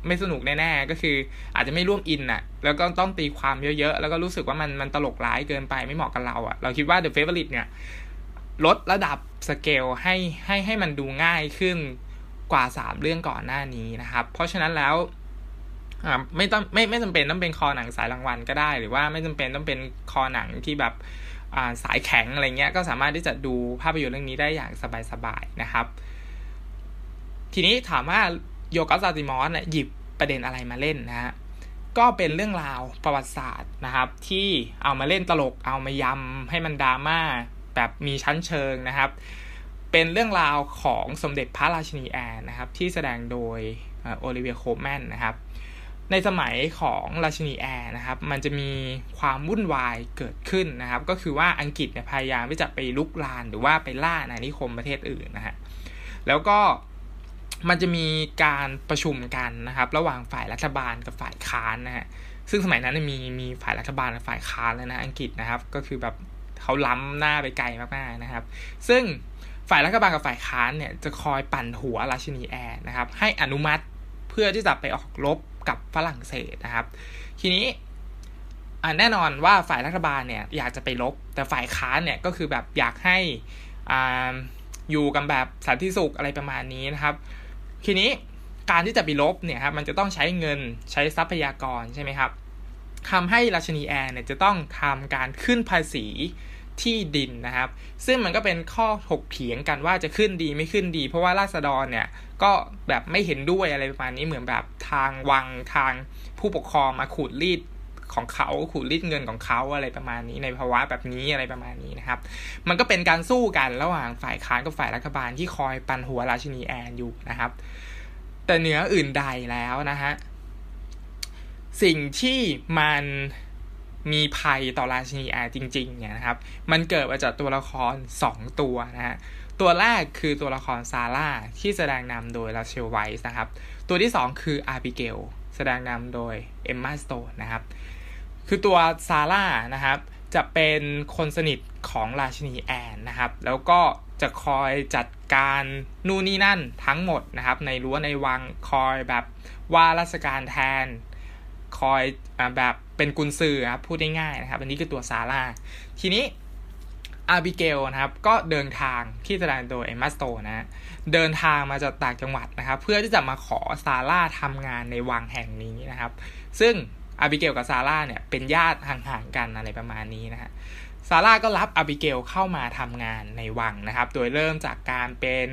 [SPEAKER 1] ไม่สนุกแน่ๆ ก็คืออาจจะไม่ร่วมอินอะแล้วก็ต้องตีความเยอะๆ แล้วก็รู้สึกว่ามันมันตลกร้ายเกินไปไม่เหมาะกับเราอะเราคิดว่า The Favorite เนี่ย ลดระดับสเกลให้ให้ให้มันดูง่ายขึ้น กว่าสามเรื่องก่อนหน้านี้นะครับ เพราะฉะนั้นแล้วไม่ต้องไม่ไม่จำเป็นต้องเป็นคอหนังสายรางวัลก็ได้ หรือว่าไม่จำเป็นต้องเป็นคอหนังที่แบบสายแข็งอะไรเงี้ยก็สามารถที่จะดูภาพยนตร์เรื่องนี้ได้อย่างสบายๆนะครับ ทีนี้ถามว่ายอร์กอส ลานธิมอสเนี่ยหยิบประเด็นอะไรมาเล่นนะฮะก็เป็นเรื่องราวประวัติศาสตร์นะครับ ที่เอามาเล่นตลกเอามายำให้มันดราม่าแบบมีชั้นเชิงนะครับ เป็นเรื่องราวของสมเด็จพระราชินีแอนนะครับ ที่แสดงโดยโอลิเวียโคลแมนนะครับ ในสมัยของราชินีแอนนะครับ มันจะมีความวุ่นวายเกิดขึ้นนะครับ ก็คือว่าอังกฤษเนี่ยพยายามที่จะไปรุกรานหรือว่าไปล่าอาณานิคมประเทศอื่นนะฮะแล้วก็มันจะมีการประชุมกันนะครับ ระหว่างฝ่ายรัฐบาลกับฝ่ายค้านนะฮะซึ่งสมัยนั้นมีมีฝ่ายรัฐบาลกับฝ่ายค้านแล้วนะอังกฤษนะครับ ก็คือแบบเขาล้ำหน้าไปไกลมากๆนะครับ ซึ่ง ฝ่ายรัฐบาลกับฝ่ายค้านเนี่ยจะคอยปั่นหัวราชินีแอนนะครับให้อนุมัติเพื่อที่จะไปออกรบกับฝรั่งเศสนะครับ ทีนี้แน่นอนว่าฝ่ายรัฐบาลเนี่ยอยากจะไปลบ แต่ฝ่ายค้านเนี่ยก็คือแบบอยากให้อ่าอยู่กันแบบสันติสุขอะไรประมาณนี้นะครับ ทีนี้การที่จะไปลบเนี่ยครับมันจะต้องใช้เงินใช้ทรัพยากรใช่ไหมครับทำให้ราชนีแอนเนี่ยจะต้องทำการขึ้นภาษี ที่ดินนะครับ ซึ่งมันก็เป็นข้อถกเถียงกันว่าจะขึ้นดีไม่ขึ้นดี เพราะว่าราษฎรเนี่ยก็แบบไม่เห็นด้วยอะไรประมาณนี้เหมือนแบบทางวังทางผู้ปกครองมาขูดรีดของเขาขูดรีดเงินของเขาอะไรประมาณนี้ในภาวะแบบนี้อะไรประมาณนี้นะครับ มันก็เป็นการสู้กันระหว่างฝ่ายค้านกับฝ่ายรัฐบาลที่คอยปั่นหัวราชินีแอนอยู่นะครับ แต่เหนืออื่นใดแล้วนะฮะสิ่งที่มัน มีภัยต่อราชินีแอนจริงๆเนี่ยนะครับ มันเกิดมาจากตัวละคร 2 ตัวนะฮะ ตัวแรกคือตัวละครซาร่าที่แสดงนำโดยราเชลไวส์นะครับ ตัวที่ 2 คืออาร์บิเกลแสดงนำโดยเอมมาสโตนนะครับ คือตัวซาร่านะครับจะเป็นคนสนิทของราชินีแอนนะครับ แล้วก็จะคอยจัดการนู่นนี่นั่นทั้งหมดนะครับ ในรั้วในวังคอยแบบว่าราชการแทน คอยอแบบเป็นกุนซือครับพูดง่ายๆนะครับ อันนี้คือตัวซาร่าทีนี้อาบิเกลนะครับ ก็เดินทางที่แสดงโดยเอมมาสโตนะ เดินทางมาจากต่างจังหวัดนะครับ เพื่อที่จะมาขอซาร่าทำงานในวังแห่งนี้นะครับ ซึ่งอาบิเกลกับซาร่าเนี่ยเป็นญาติห่างๆกันอะไรประมาณนี้นะฮะซาร่าก็รับอาบิเกลเข้ามาทำงานในวังนะครับ โดยเริ่มจากการเป็น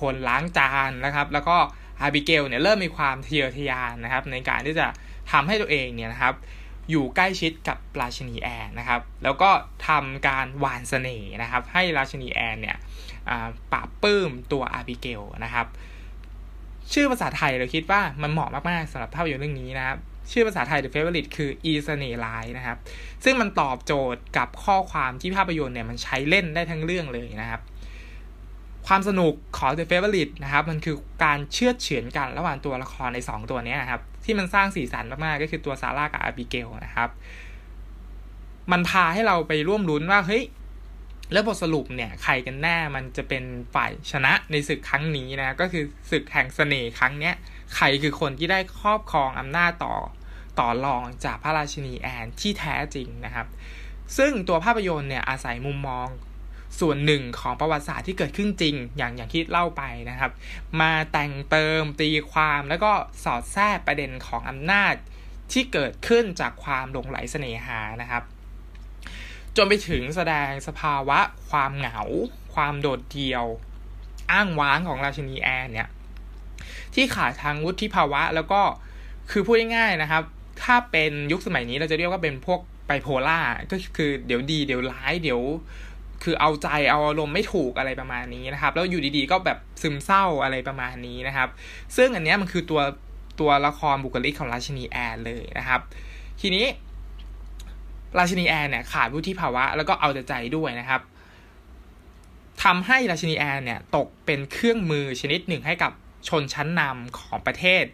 [SPEAKER 1] คนล้างจานนะครับ แล้วก็อาบิเกลเนี่ยเริ่มมีความทะเยอทะยานนะครับ ในการที่จะ ทำให้ตัวเองเนี่ยนะครับอยู่ใกล้ชิดกับราชินีแอนนะครับ แล้วก็ทำการหว่านเสน่ห์นะครับ ให้ราชินีแอนเนี่ยปลาบปลื้มตัวอาบิเกลนะครับ ชื่อภาษาไทยเราคิดว่ามันเหมาะมาก ๆสำหรับภาพยนตร์เรื่องนี้นะครับ ชื่อภาษาไทย The Favorite คืออีเสน่ห์ร้ายนะครับ ซึ่งมันตอบโจทย์กับข้อความที่ภาพยนตร์เนี่ยมันใช้เล่นได้ทั้งเรื่องเลยนะครับ ความสนุกของ The Favorite นะครับ มันคือการเชื่อเฉือนกันระหว่างตัวละครใน 2 ตัวนี้นะครับ ที่มันสร้างสีสันมากๆก็คือตัวซาร่ากับอาบิเกลนะครับ มันพาให้เราไปร่วมลุ้นว่าเฮ้ยแล้วบทสรุปเนี่ยใครกันแน่มันจะเป็นฝ่ายชนะในศึกครั้งนี้นะก็คือศึกแห่งเสน่ห์ครั้งเนี้ยใครคือคนที่ได้ครอบครองอำนาจต่อต่อรองจากพระราชินีแอนที่แท้จริงนะครับ ซึ่งตัวภาพยนตร์เนี่ยอาศัยมุมมอง ส่วนหนึ่งของประวัติศาสตร์ที่เกิดขึ้นจริง อย่างอย่างที่เล่าไปนะครับ มาแต่งเติมตีความแล้วก็สอดแทรกประเด็นของอำนาจที่เกิดขึ้นจากความหลงไหลเสน่หานะครับ จนไปถึงแสดงสภาวะ ความเหงา ความโดดเดี่ยว อ้างว้างของราชินีแอนเนี่ยที่ขาดทางวุฒิภาวะแล้วก็คือพูดง่ายๆนะครับ ถ้าเป็นยุคสมัยนี้เราจะเรียกว่าเป็นพวกไบโพล่าก็คือเดี๋ยวดีเดี๋ยวร้ายเดี๋ยว คือเอาใจเอาอารมณ์ไม่ถูกอะไรประมาณนี้นะครับ แล้วอยู่ดีๆก็แบบซึมเศร้าอะไรประมาณนี้นะครับ ซึ่งอันนี้มันคือตัวตัวละครบุคลิกของราชินีแอนเลยนะครับ ทีนี้ ราชินีแอนเนี่ยขาดวุฒิภาวะแล้วก็เอาแต่ใจด้วยนะครับทำให้ราชินีแอนเนี่ยตกเป็นเครื่องมือชนิดหนึ่งให้กับชนชั้นนำของประเทศ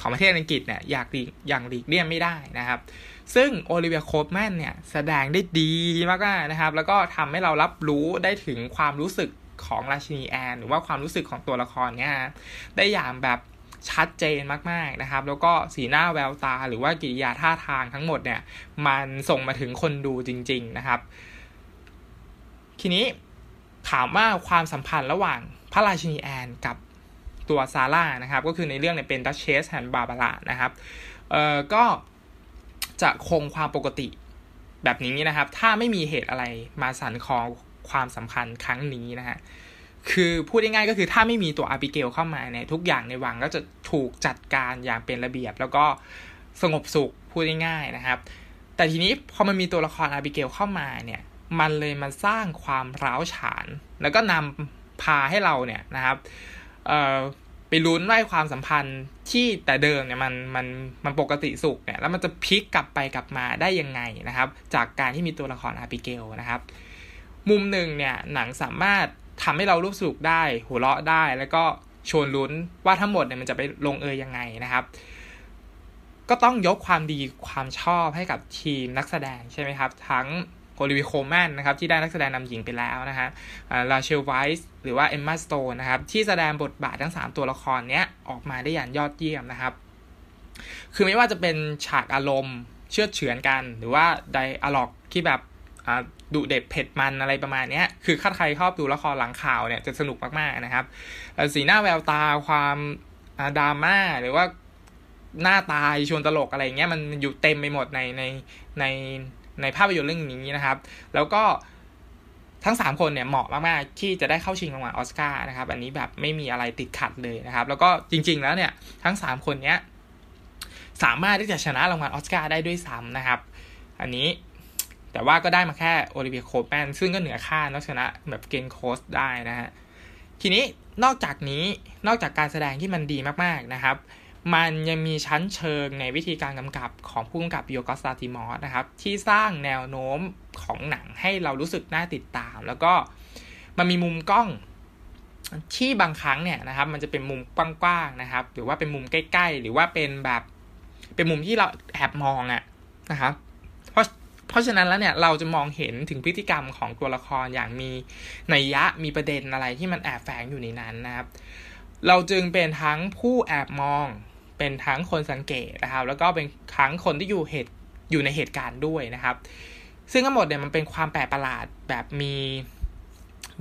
[SPEAKER 1] ของประเทศอังกฤษเนี่ยอยากอย่างหลีกเลี่ยงไม่ได้นะครับ ซึ่งโอลิเวียโคลแมนเนี่ยแสดงได้ดีมากๆนะครับ แล้วก็ทำให้เรารับรู้ได้ถึงความรู้สึกของราชินีแอน หรือว่าความรู้สึกของตัวละครเนี่ยได้อย่างแบบชัดเจนมากๆนะครับ แล้วก็สีหน้าแววตา หรือว่ากิริยาท่าทางทั้งหมดเนี่ย มันส่งมาถึงคนดูจริง ๆนะครับ ทีนี้ถามว่าความสัมพันธ์ระหว่างพระราชินีแอนกับตัวซาร่านะครับ ก็คือในเรื่องเนี่ยเป็นดัชเชสแห่งบาบาร่านะครับ เอ่อก็ จะคงความปกติแบบนี้นะครับ ถ้าไม่มีเหตุอะไรมาสั่นคลองความสัมพันธ์ครั้งนี้นะฮะคือพูดง่ายๆก็คือถ้าไม่มีตัวอาบิเกลเข้ามาเนี่ยทุกอย่างในวังก็จะถูกจัดการอย่างเป็นระเบียบ แล้วก็สงบสุขพูดง่ายๆนะครับ แต่ทีนี้พอมันมีตัวละครอาบิเกลเข้ามาเนี่ยมันเลยมาสร้างความร้าวฉาน แล้วก็นำพาให้เราเนี่ยนะครับไปลุ้นว่าความสัมพันธ์ ที่แต่เดิมเนี่ยมันมันมันปกติสุขเนี่ยแล้วมันจะพลิกกลับไปกลับมาได้ยังไงนะครับ จากการที่มีตัวละครอาบิเกลนะครับ มุมหนึ่งเนี่ยหนังสามารถทำให้เรารู้สึกได้ หัวเราะได้ แล้วก็ชวนลุ้นว่าทั้งหมดเนี่ยมันจะไปลงเอยยังไงนะครับ ก็ต้องยกความดีความชอบให้กับทีมนักแสดงใช่ไหมครับ ทั้ง โอลิเวีย โคลแมนนะครับที่ได้นักแสดงนำหญิงไปแล้วนะฮะราเชลไวส์หรือว่าเอมมาสโตนนะครับที่แสดงบทบาททั้ง 3 ตัวละครเนี้ยออกมาได้อย่างยอดเยี่ยมนะครับ คือไม่ว่าจะเป็นฉากอารมณ์เชื่อเฉือนกัน หรือว่าไดอะล็อกที่แบบดุเด็ดเผ็ดมันอะไรประมาณนี้คือถ้าใครชอบดูละครหลังข่าวเนี่ยจะสนุกมากๆนะครับ สีหน้าแววตาความดราม่าหรือว่าหน้าตายชวนตลกอะไรเงี้ยมันอยู่เต็มไปหมดในในใน ในภาพยนตร์เรื่องนี้นะครับ แล้วก็ทั้ง 3 คนเนี่ยเหมาะมากๆ ที่จะได้เข้าชิงรางวัลออสการ์นะครับ อันนี้แบบไม่มีอะไรติดขัดเลยนะครับ แล้วก็จริง ๆ แล้วเนี่ยทั้ง 3 คนเนี้ยสามารถที่จะชนะรางวัลออสการ์ได้ด้วยซ้ำนะครับ อันนี้แต่ว่าก็ได้มาแค่โอลิเวียโคแมนซึ่งก็เหนือค่านักชนะแบบเกนโคสได้นะฮะทีนี้นอกจากนี้นอกจากการแสดงที่มันดีมากๆนะครับ มันยังมีชั้นเชิงในวิธีการกำกับของผู้กำกับโยกอสตาติมอสนะครับ ที่สร้างแนวโน้มของหนังให้เรารู้สึกน่าติดตาม แล้วก็มันมีมุมกล้องที่บางครั้งเนี่ยนะครับ มันจะเป็นมุมกว้างๆนะครับ หรือว่าเป็นมุมใกล้ ๆ หรือว่าเป็นแบบเป็นมุมที่เราแอบมองอะนะครับเพราะเพราะฉะนั้นแล้วเนี่ยเราจะมองเห็นถึงพฤติกรรมของตัวละครอย่างมีนัยยะมีประเด็นอะไรที่มันแอบแฝงอยู่ในนั้นนะครับ เราจึงเป็นทั้งผู้แอบมอง เป็นทั้งคนสังเกตนะครับ แล้วก็เป็นทั้งคนที่อยู่เหตุอยู่ในเหตุการณ์ด้วยนะครับ ซึ่งทั้งหมดเนี่ยมันเป็นความแปลกประหลาดแบบมี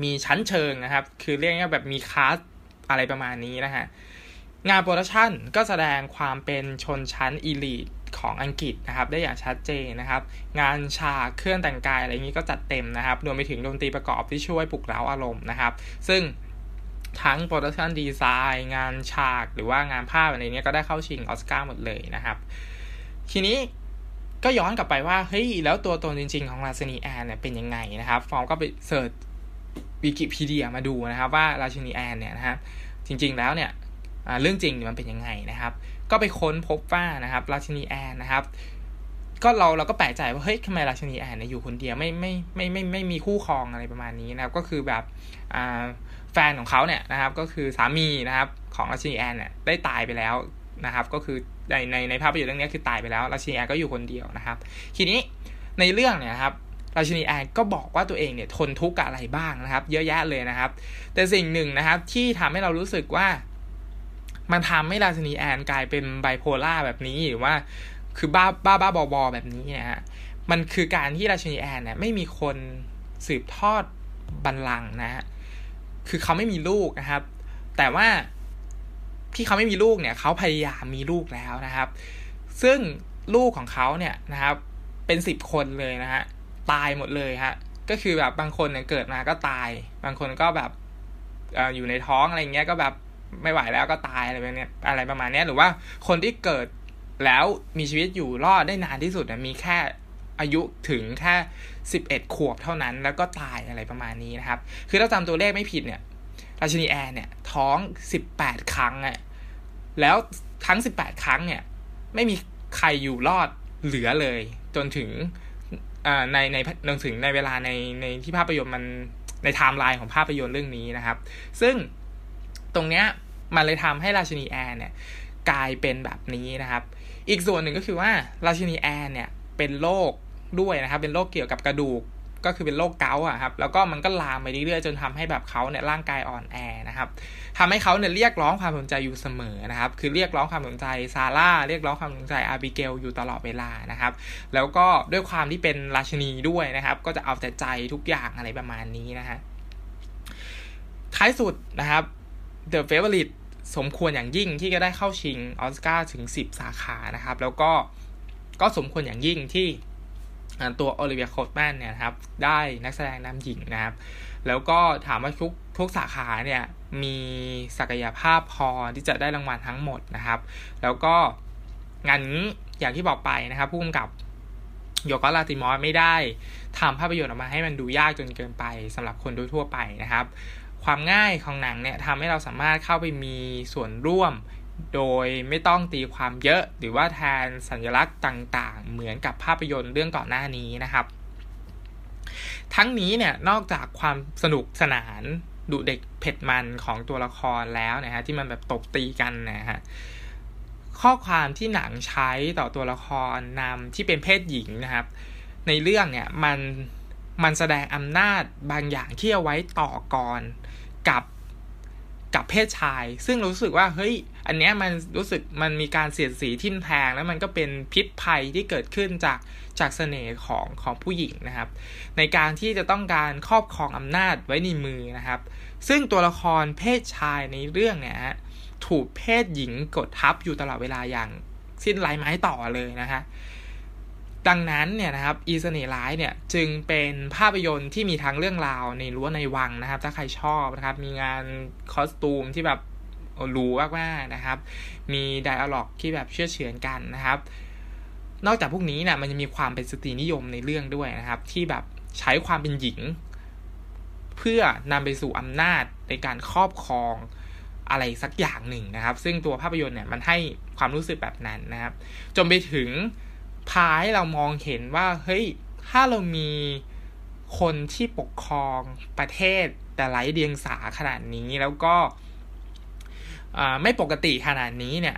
[SPEAKER 1] มีชั้นเชิงนะครับ คือเรียกง่ายแบบมีคาสอะไรประมาณนี้นะฮะงาน production ก็แสดงความเป็นชนชั้น elite ของอังกฤษนะครับ ได้อย่างชัดเจนนะครับ งานฉากเครื่องแต่งกายอะไรนี้ก็จัดเต็มนะครับรวมไปถึงดนตรีประกอบที่ช่วยปลุกเร้าอารมณ์นะครับ ซึ่ง ทั้ง production design งานฉากหรือว่างานภาพอะไรเนี้ยก็ได้เข้าชิงออสการ์หมดเลยนะครับ ทีนี้ก็ย้อนกลับไปว่า เฮ้ย แล้วตัวตนจริง ๆ ของราชินีแอนเนี่ยเป็นยังไงนะครับ ฟอร์มก็ไป searchวิกิพีเดียมาดูนะครับว่าราชินีแอนเนี่ยนะครับจริง ๆ แล้วเนี่ยเรื่องจริงมันเป็นยังไงนะครับ ก็ไปค้นพบว่านะครับราชินีแอนนะครับ ก็เราเราก็แปลกใจว่าเฮ้ยทำไมราชินีแอนเนี่ยอยู่คนเดียวไม่ไม่ไม่ไม่ไม่มีคู่ครองอะไรประมาณนี้นะครับ ก็คือแบบอ่าแฟนของเขาเนี่ยนะครับ ก็คือสามีนะครับของราชินีแอนเนี่ยได้ตายไปแล้วนะครับ ก็คือในในในภาพยนตร์เรื่องนี้คือตายไปแล้วราชินีแอนก็อยู่คนเดียวนะครับ ทีนี้ในเรื่องเนี่ยครับราชินีแอนก็บอกว่าตัวเองเนี่ยทนทุกข์อะไรบ้างนะครับ เยอะแยะเลยนะครับ แต่สิ่งหนึ่งนะครับที่ทำให้เรารู้สึกว่า มันทำให้ราชินีแอนกลายเป็นไบโพล่าแบบนี้หรือว่า คือบ้าบ้าบ้าบอบอแบบนี้นะฮะมันคือการที่ราชินีแอนเนี่ยไม่มีคนสืบทอดบัลลังก์นะฮะคือเขาไม่มีลูกนะครับ แต่ว่าที่เขาไม่มีลูกเนี่ยเขาพยายามมีลูกแล้วนะครับ ซึ่งลูกของเขาเนี่ยนะครับ เป็นสิบคนเลยนะฮะตายหมดเลยฮะก็คือแบบบางคนเนี่ยเกิดมาก็ตาย บางคนก็แบบออยู่ในท้องอะไรเงี้ยก็แบบไม่ไหวแล้วก็ตายอะไรแบบนี้อะไรประมาณนี้หรือว่าคนที่เกิด แล้วมีชีวิตอยู่รอดได้นานที่สุดมีแค่อายุถึงแค่สิบเอ็ดขวบเท่านั้น แล้วก็ตายอะไรประมาณนี้นะครับ คือถ้าจำตัวเลขไม่ผิดเนี่ย ราชินีแอนเนี่ย ท้องสิบแปดครั้งอะแล้วทั้งสิบแปดครั้งเนี่ย ไม่มีใครอยู่รอดเหลือเลย จนถึงในในจนถึงในเวลาในในที่ภาพยนตร์มันในไทม์ไลน์ของภาพยนตร์เรื่องนี้นะครับ ซึ่งตรงเนี้ยมันเลยทำให้ราชินีแอนเนี่ยกลายเป็นแบบนี้นะครับ อีกส่วนหนึ่งก็คือว่าราชินีแอนเนี่ยเป็นโรคด้วยนะครับ เป็นโรคเกี่ยวกับกระดูกก็คือเป็นโรคเกาต์อะครับ แล้วก็มันก็ลามไปเรื่อยๆจนทำให้แบบเขาเนี่ยร่างกายอ่อนแอนะครับทำให้เขาเนี่ยเรียกร้องความสนใจอยู่เสมอนะครับ คือเรียกร้องความสนใจซาร่าเรียกร้องความสนใจอาบิเกลอยู่ตลอดเวลานะครับ แล้วก็ด้วยความที่เป็นราชินีด้วยนะครับ ก็จะเอาแต่ใจทุกอย่างอะไรประมาณนี้นะฮะท้ายสุดนะครับ The Favorite สมควรอย่างยิ่งที่จะได้เข้าชิงออสการ์ถึง 10 สาขานะครับ แล้วก็ก็สมควรอย่างยิ่งที่ตัวโอลิเวียโคตแมนเนี่ยครับได้นักแสดงนำหญิงนะครับ แล้วก็ถามว่าทุกทุกสาขาเนี่ยมีศักยภาพพอที่จะได้รางวัลทั้งหมดนะครับ แล้วก็งานนี้อย่างที่บอกไปนะครับผู้กำกับโยกอลาติมอสไม่ได้ทำภาพยนตร์ออกมาให้มันดูยากจนเกินไปสำหรับคนโดยทั่วไปนะครับ ความง่ายของหนังเนี่ยทำให้เราสามารถเข้าไปมีส่วนร่วม โดยไม่ต้องตีความเยอะหรือว่าแทนสัญลักษณ์ต่าง ๆ เหมือนกับภาพยนตร์เรื่องก่อนหน้านี้นะครับ ทั้งนี้เนี่ยนอกจากความสนุกสนานดุเด็กเผ็ดมันของตัวละครแล้วนะฮะที่มันแบบตบตีกันนะฮะข้อความที่หนังใช้ต่อตัวละครนำที่เป็นเพศหญิงนะครับ ในเรื่องเนี่ยมันมันแสดงอำนาจบางอย่างที่เอาไว้ต่อกร กับกับเพศชาย ซึ่งรู้สึกว่าเฮ้ย อันเนี้ยมันรู้สึกมันมีการเสียดสีทิ่มแทง แล้วมันก็เป็นพิษภัยที่เกิดขึ้นจากจากเสน่ห์ของของผู้หญิงนะครับ ในการที่จะต้องการครอบครองอำนาจไว้ในมือนะครับ ซึ่งตัวละครเพศชายในเรื่องเนี่ยถูกเพศหญิงกดทับอยู่ตลอดเวลาอย่างสิ้นไร้ไม้ต่อเลยนะฮะ ดังนั้นเนี่ยนะครับอีเสน่ห์ร้ายเนี่ยจึงเป็นภาพยนตร์ที่มีทั้งเรื่องราวในรั้วในวังนะครับ ถ้าใครชอบนะครับ มีงานคอสตูมที่แบบรู้มากๆนะครับ มีไดอะล็อกที่แบบเชื่อเฉือนกันนะครับ นอกจากพวกนี้เนี่ยมันจะมีความเป็นสตรีนิยมในเรื่องด้วยนะครับ ที่แบบใช้ความเป็นหญิง เพื่อนำไปสู่อำนาจในการครอบครองอะไรสักอย่างหนึ่งนะครับ ซึ่งตัวภาพยนตร์เนี่ยมันให้ความรู้สึกแบบนั้นนะครับ จนไปถึง พาให้เรามองเห็นว่าเฮ้ยถ้าเรามีคนที่ปกครองประเทศแต่ไร้เดียงสาขนาดนี้แล้วก็ไม่ปกติขนาดนี้เนี่ย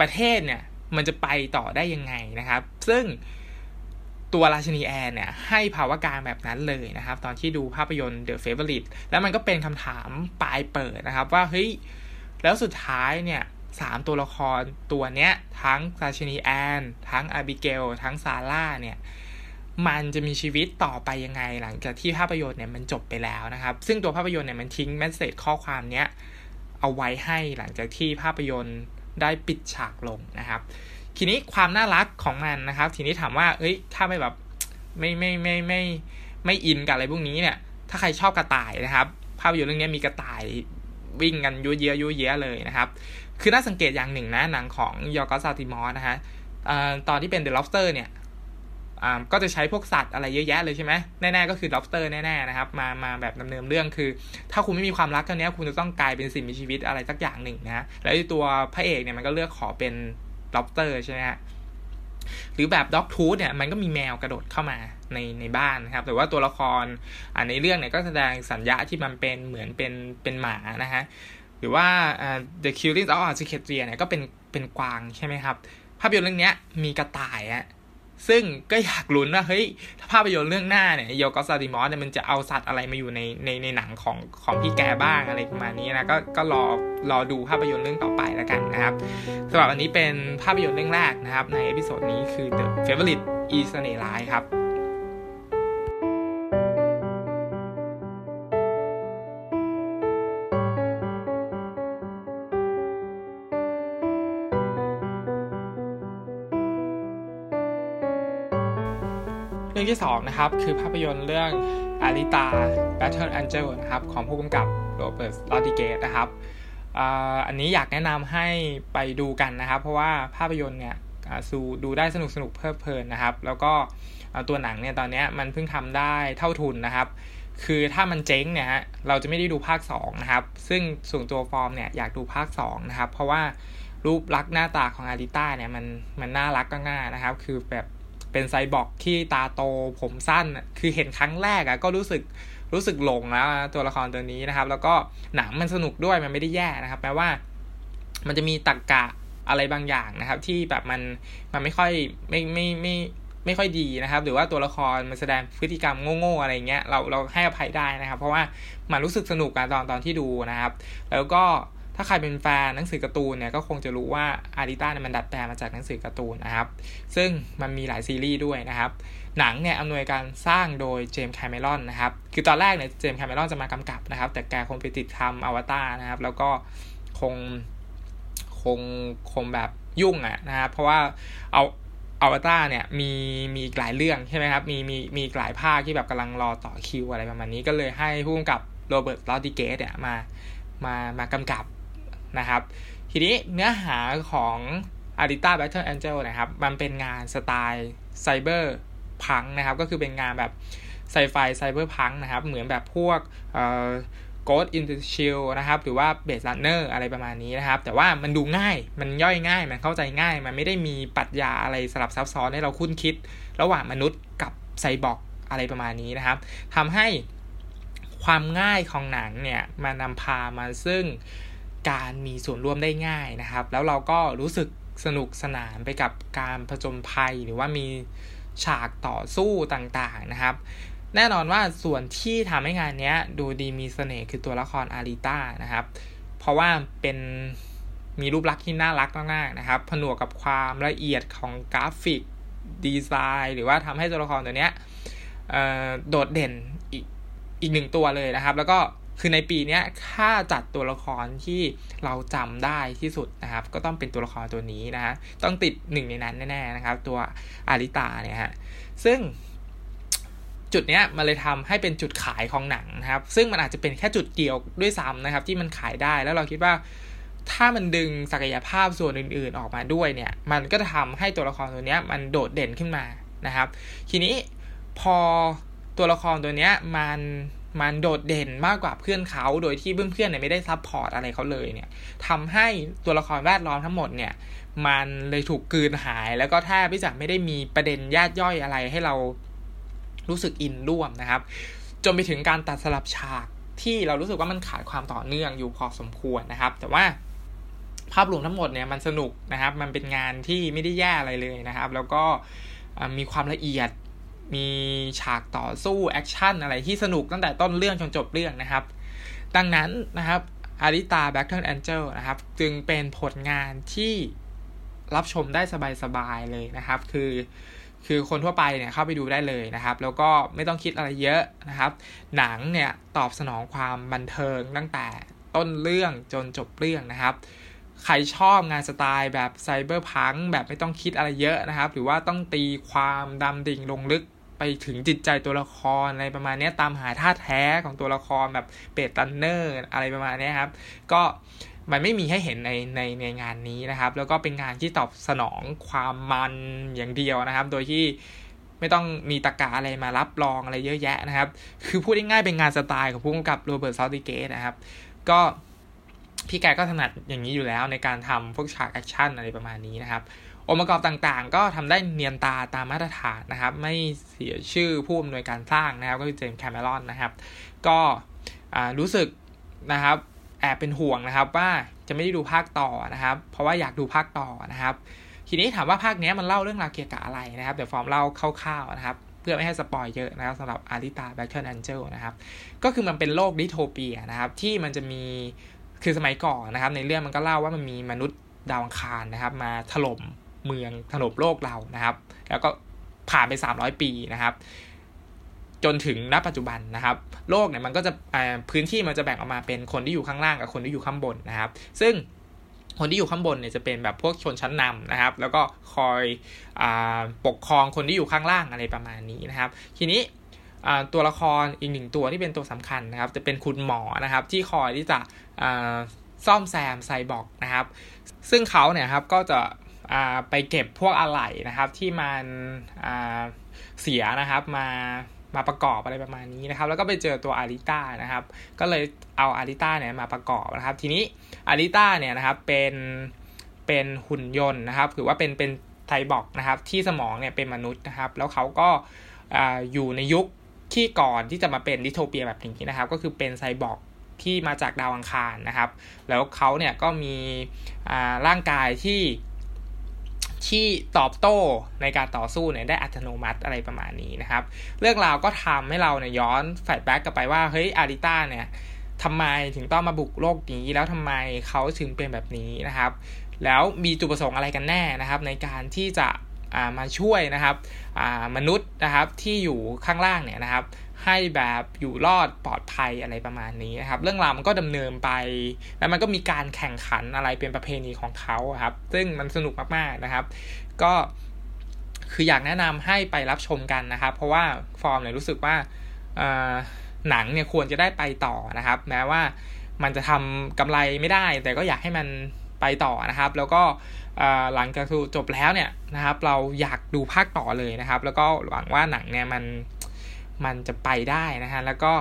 [SPEAKER 1] ประเทศเนี่ยมันจะไปต่อได้ยังไงนะครับ ซึ่งตัวราชนีแอนเนี่ยให้ภาวะการแบบนั้นเลยนะครับ ตอนที่ดูภาพยนตร์ The Favorite แล้วมันก็เป็นคำถามปลายเปิดนะครับ ว่าเฮ้ยแล้วสุดท้ายเนี่ย สามตัวละครตัวเนี้ย ทั้งราชินีแอน ทั้งอาบิเกล ทั้งซาร่าเนี่ย มันจะมีชีวิตต่อไปยังไงหลังจากที่ภาพยนตร์เนี่ยมันจบไปแล้วนะครับ ซึ่งตัวภาพยนตร์เนี่ยมันทิ้งแมสเซจข้อความเนี้ยเอาไว้ให้หลังจากที่ภาพยนตร์ได้ปิดฉากลงนะครับ ทีนี้ความน่ารักของมันนะครับ ทีนี้ถามว่า เอ้ย ถ้าไม่แบบไม่ไม่ไม่ไม่ไม่อินกับอะไรพวกนี้เนี่ย ถ้าใครชอบกระต่ายนะครับ ภาพยนตร์เรื่องนี้มีกระต่ายวิ่งกันยุ่ยเยอะยุ่ยเยอะเลยนะครับ คือน่าสังเกตอย่างหนึ่งนะหนังของยอร์กอส ลานธิมอสนะฮะตอนที่เป็น The Lobster เนี่ยก็จะใช้พวกสัตว์อะไรเยอะแยะเลยใช่ไหมแน่ๆก็คือ lobster แน่ๆนะครับมามาแบบดำเนินเรื่องคือ ถ้าคุณไม่มีความรักเท่านี้คุณจะต้องกลายเป็นสิ่งมีชีวิตอะไรสักอย่างหนึ่งนะแล้วตัวพระเอกเนี่ยมันก็เลือกขอเป็น lobster ใช่ไหมฮะหรือแบบ Dogtooth เนี่ยมันก็มีแมวกระโดดเข้ามาในในบ้านนะครับ แต่ว่าตัวละครในเรื่องเนี่ยก็แสดงสัญญะที่มันเป็นเหมือนเป็นเป็นหมานะฮะ หรือว่า The Killing of a r c i c a t r i a เนี่ยก็เป็นเป็นกวางใช่ไหมครับ ภาพยนตร์เรื่องนี้มีกระต่ายอะซึ่งก็อยากลุ้นว่าเฮ้ยถ้าภาพยนตร์เรื่องหน้าเนี่ยยอร์กอส ลานธิมอสเนี่ยมันจะเอาสัตว์อะไรมาอยู่ในในในหนังของของพี่แกบ้างอะไรประมาณนี้นะก็ก็รอรอดูภาพยนตร์เรื่องต่อไปแล้วกันนะครับสำหรับอันนี้เป็นภาพยนตร์เรื่องแรกนะครับ ใน episode นี้คือ The Favourite อีสเนลายครับ รื่องที่2นะครับคือภาพยนตร์เรื่องอาริตา Battle Angel นะครับของผู้กำกับโรเบิร์ตลอติเกตนะครับอันนี้อยากแนะนำให้ไปดูกันนะครับ เพราะว่าภาพยนตร์เนี่ยสูดูได้สนุกสนุกเพลิดเพลินนะครับ แล้วก็ตัวหนังเนี่ยตอนนี้มันเพิ่งทำได้เท่าทุนนะครับ คือถ้ามันเจ๊งเนี่ยเราจะไม่ได้ดูภาค2นะครับ ซึ่งส่วนตัวฟอร์มเนี่ยอยากดูภาค2นะครับ เพราะว่ารูปลักษณ์หน้าตาของอาริต้าเนี่ยมันมันน่ารักก็ง่ายนะครับ คือแบบ เป็นไซบอร์กที่ตาโตผมสั้น คือเห็นครั้งแรกอะก็รู้สึกรู้สึกหลงแล้วตัวละครตัวนี้นะครับ แล้วก็หนังมันสนุกด้วยมันไม่ได้แย่นะครับแม้ว่า มันจะมีตรกกะอะไรบางอย่างนะครับ ที่แบบมันมันไม่ค่อยไม่ไม่ไม่ไม่ค่อยดีนะครับ หรือว่าตัวละครมันแสดงพฤติกรรมโง่ๆอะไรเงี้ยเราเราให้อภัยได้นะครับ เพราะว่ามันรู้สึกสนุกกันตอนตอนที่ดูนะครับ แล้วก็ ถ้าใครเป็นแฟนหนังสือการ์ตูนเนี่ยก็คงจะรู้ว่าอาริต้าเนี่ยมันดัดแปลงมาจากหนังสือการ์ตูนนะครับ ซึ่งมันมีหลายซีรีส์ด้วยนะครับ หนังเนี่ยอำนวยการสร้างโดยเจมส์แคมเมรอนนะครับ คือตอนแรกเนี่ยเจมส์แคมเมรอนจะมากำกับนะครับ แต่แกคงไปติดทำอวตารนะครับ แล้วก็คงคงคงแบบยุ่งอะนะครับ เพราะว่าเอาอวตารเนี่ยมีมีหลายเรื่องใช่ไหมครับ มีมีมีหลายภาคที่แบบกำลังรอต่อคิวอะไรประมาณนี้ก็เลยให้ผู้กำกับโรเบิร์ต รอดริเกซเนี่ยมามามากำกับ นะครับ ทีนี้เนื้อหาของ a r i t a Battle Angel นะครับ มันเป็นงานสไตล์ cyberpunk นะครับ ก็คือเป็นงานแบบไซไฟ cyberpunk นะครับ เหมือนแบบพวกเอ่อ Ghost in the Shell นะครับ หรือว่า Blade Runner อะไรประมาณนี้นะครับ แต่ว่ามันดูง่าย มันย่อยง่าย มันเข้าใจง่าย มันไม่ได้มีปรัชญาอะไรสลับซับซ้อนให้เราครุ่นคิด ระหว่างมนุษย์กับไซบอร์กอะไรประมาณนี้นะครับทำให้ความง่ายของหนังเนี่ยมานำพามาซึ่ง การมีส่วนร่วมได้ง่ายนะครับ แล้วเราก็รู้สึกสนุกสนานไปกับการผจญภัยหรือว่ามีฉากต่อสู้ต่างๆนะครับ แน่นอนว่าส่วนที่ทำให้งานนี้ดูดีมีเสน่ห์คือตัวละครอาริต้านะครับ เพราะว่าเป็นมีรูปลักษณ์ที่น่ารักมากๆนะครับ ผนวกกับความละเอียดของกราฟิกดีไซน์ หรือว่าทำให้ตัวละครตัวเนี้ยโดดเด่นอีกอีกหนึ่งตัวเลยนะครับ แล้วก็ คือในปีนี้ถ้าจัดตัวละครที่เราจำได้ที่สุดนะครับ ก็ต้องเป็นตัวละครตัวนี้นะฮะต้องติดหนึ่งในนั้นแน่ๆนะครับ ตัวอาริตาเนี่ยฮะซึ่งจุดเนี้ยมันเลยทำให้เป็นจุดขายของหนังนะครับ ซึ่งมันอาจจะเป็นแค่จุดเดียวด้วยซ้ำนะครับ ที่มันขายได้แล้วเราคิดว่า ถ้ามันดึงศักยภาพส่วนอื่นๆออกมาด้วยเนี่ย มันก็จะทำให้ตัวละครตัวนี้มันโดดเด่นขึ้นมานะครับ ทีนี้พอตัวละครตัวนี้มัน มันโดดเด่นมากกว่าเพื่อนเขาโดยที่เพื่อนๆเนี่ยไม่ได้ support อะไรเขาเลยเนี่ยทำให้ตัวละครแวดล้อมทั้งหมดเนี่ย มันเลยถูกกลืนหาย แล้วก็แทบไม่จะไม่ได้มีประเด็นยาดย่อยอะไรให้เรารู้สึกอินร่วมนะครับ จนไปถึงการตัดสลับฉากที่เรารู้สึกว่ามันขาดความต่อเนื่องอยู่พอสมควรนะครับ แต่ว่าภาพรวมทั้งหมดเนี่ยมันสนุกนะครับ มันเป็นงานที่ไม่ได้แย่อะไรเลยนะครับ แล้วก็มีความละเอียด มีฉากต่อสู้ action อะไรที่สนุกตั้งแต่ต้นเรื่องจนจบเรื่องนะครับ ดังนั้นนะครับ Alita Battle Angel นะครับ จึงเป็นผลงานที่รับชมได้สบายๆเลยนะครับ คือคือคนทั่วไปเนี่ยเข้าไปดูได้เลยนะครับ แล้วก็ไม่ต้องคิดอะไรเยอะนะครับ หนังเนี่ยตอบสนองความบันเทิงตั้งแต่ต้นเรื่องจนจบเรื่องนะครับ ใครชอบงานสไตล์แบบ cyberpunk แบบไม่ต้องคิดอะไรเยอะนะครับ หรือว่าต้องตีความดำดิ่งลงลึก ไปถึงจิตใจตัวละครอะไรประมาณนี้ตามหาธาตุแท้ของตัวละครแบบเปตตันเนอร์อะไรประมาณนี้ครับ ก็มันไม่มีให้เห็นในในในงานนี้นะครับ แล้วก็เป็นงานที่ตอบสนองความมันอย่างเดียวนะครับ โดยที่ไม่ต้องมีตรรกะอะไรมารับรองอะไรเยอะแยะนะครับ คือพูดง่ายๆเป็นงานสไตล์ของผู้กำกับโรเบิร์ต รอดริเกซนะครับ ก็พี่แกก็ถนัดอย่างนี้อยู่แล้วในการทำพวกฉาก action อะไรประมาณนี้นะครับ องค์ประกอบต่างๆ ก็ทำได้เนียนตาตามมาตรฐานนะครับ ไม่เสียชื่อผู้อำนวยการสร้างนะครับ ก็คือเจมส์แคมเมรอนนะครับ ก็รู้สึกนะครับแอบเป็นห่วงนะครับว่าจะไม่ได้ดูภาคต่อนะครับ เพราะว่าอยากดูภาคต่อนะครับ ทีนี้ถามว่าภาคนี้มันเล่าเรื่องราวเกี่ยวกับอะไรนะครับ เดี๋ยวฟอร์มเล่าคร่าวๆนะครับ เพื่อไม่ให้ spoil เยอะนะครับสำหรับ Alita Battle Angel นะครับ ก็คือมันเป็นโลก dystopia นะครับ ที่มันจะมีคือสมัยก่อนนะครับ ในเรื่องมันก็เล่าว่ามันมีมนุษย์ดาวอังคารนะครับ มาถล่ม เมืองถล่มโลกเรานะครับ แล้วก็ผ่านไป 300 ปีนะครับ จนถึงณปัจจุบันนะครับ โลกเนี่ยมันก็จะพื้นที่มันจะแบ่งออกมาเป็นคนที่อยู่ข้างล่างกับคนที่อยู่ข้างบนนะครับ ซึ่งคนที่อยู่ข้างบนเนี่ยจะเป็นแบบพวกชนชั้นนำนะครับ แล้วก็คอยอปกครองคนที่อยู่ข้างล่างอะไรประมาณนี้นะครับ ทีนี้ตัวละครอีกหนึ่งตัวที่เป็นตัวสำคัญนะครับ จะเป็นคุณหมอนะครับ ที่คอยที่จะซ่อมแซมไซบอร์กนะครับ ซึ่งเขาเนี่ยครับก็จะ ไปเก็บพวกอะไหล่นะครับ ที่มันเสียนะครับมามาประกอบอะไรประมาณนี้นะครับ แล้วก็ไปเจอตัวอาริต้านะครับ ก็เลยเอาอาริต้าเนี่ยมาประกอบนะครับ ทีนี้อาริต้าเนี่ยนะครับเป็นเป็นหุ่นยนต์นะครับหรือว่าเป็นเป็นไทบอร์กนะครับ ที่สมองเนี่ยเป็นมนุษย์นะครับ แล้วเขาก็อยู่ในยุคที่ก่อนที่จะมาเป็น dystopia แบบนี้นะครับ ก็คือเป็นไซบอร์กที่มาจากดาวอังคารนะครับ แล้วเขาเนี่ยก็มีร่างกายที่ ที่ตอบโต้ในการต่อสู้เนี่ยได้อัตโนมัติอะไรประมาณนี้นะครับ เรื่องราวก็ทำให้เราเนี่ยย้อน flashback กลับไปว่าเฮ้ยอาริต้าเนี่ยทำไมถึงต้องมาบุกโลกนี้ แล้วทำไมเขาถึงเป็นแบบนี้นะครับ แล้วมีจุดประสงค์อะไรกันแน่นะครับ ในการที่จะมาช่วยนะครับมนุษย์นะครับที่อยู่ข้างล่างเนี่ยนะครับ ให้แบบอยู่รอดปลอดภัยอะไรประมาณนี้นะครับ เรื่องราวมันก็ดำเนินไป แล้วมันก็มีการแข่งขันอะไรเป็นประเพณีของเขาครับ ซึ่งมันสนุกมากๆนะครับ ก็คืออยากแนะนำให้ไปรับชมกันนะครับ เพราะว่าฟอร์มเนี่ยรู้สึกว่าหนังเนี่ยควรจะได้ไปต่อนะครับ แม้ว่ามันจะทำกำไรไม่ได้ แต่ก็อยากให้มันไปต่อนะครับ แล้วก็หลังจากจบแล้วเนี่ยนะครับ เราอยากดูภาคต่อเลยนะครับ แล้วก็หวังว่าหนังเนี่ยมัน มันจะไปได้นะฮะ แล้วก็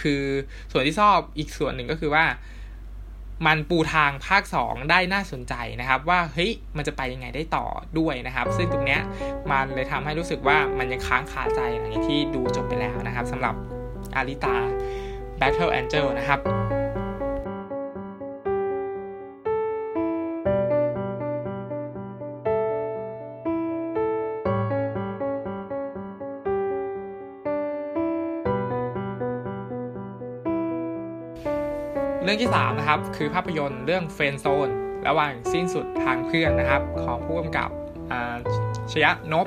[SPEAKER 1] คือส่วนที่ชอบอีกส่วนหนึ่งก็คือว่า มันปูทางภาค 2 ได้น่าสนใจนะครับ ว่าเฮ้ยมันจะไปยังไงได้ต่อด้วยนะครับ ซึ่งตรงเนี้ยมันเลยทำให้รู้สึกว่ามันยังค้างคาใจหลังจากที่ดูจบไปแล้วนะครับสำหรับอาริตา Battle Angel นะครับ รื่องที่ 3 นะครับ คือภาพยนตร์เรื่องเฟนโซนระหว่างสิ้นสุดทางเพื่อนนะครับ ของผู้กำกับชยะนบ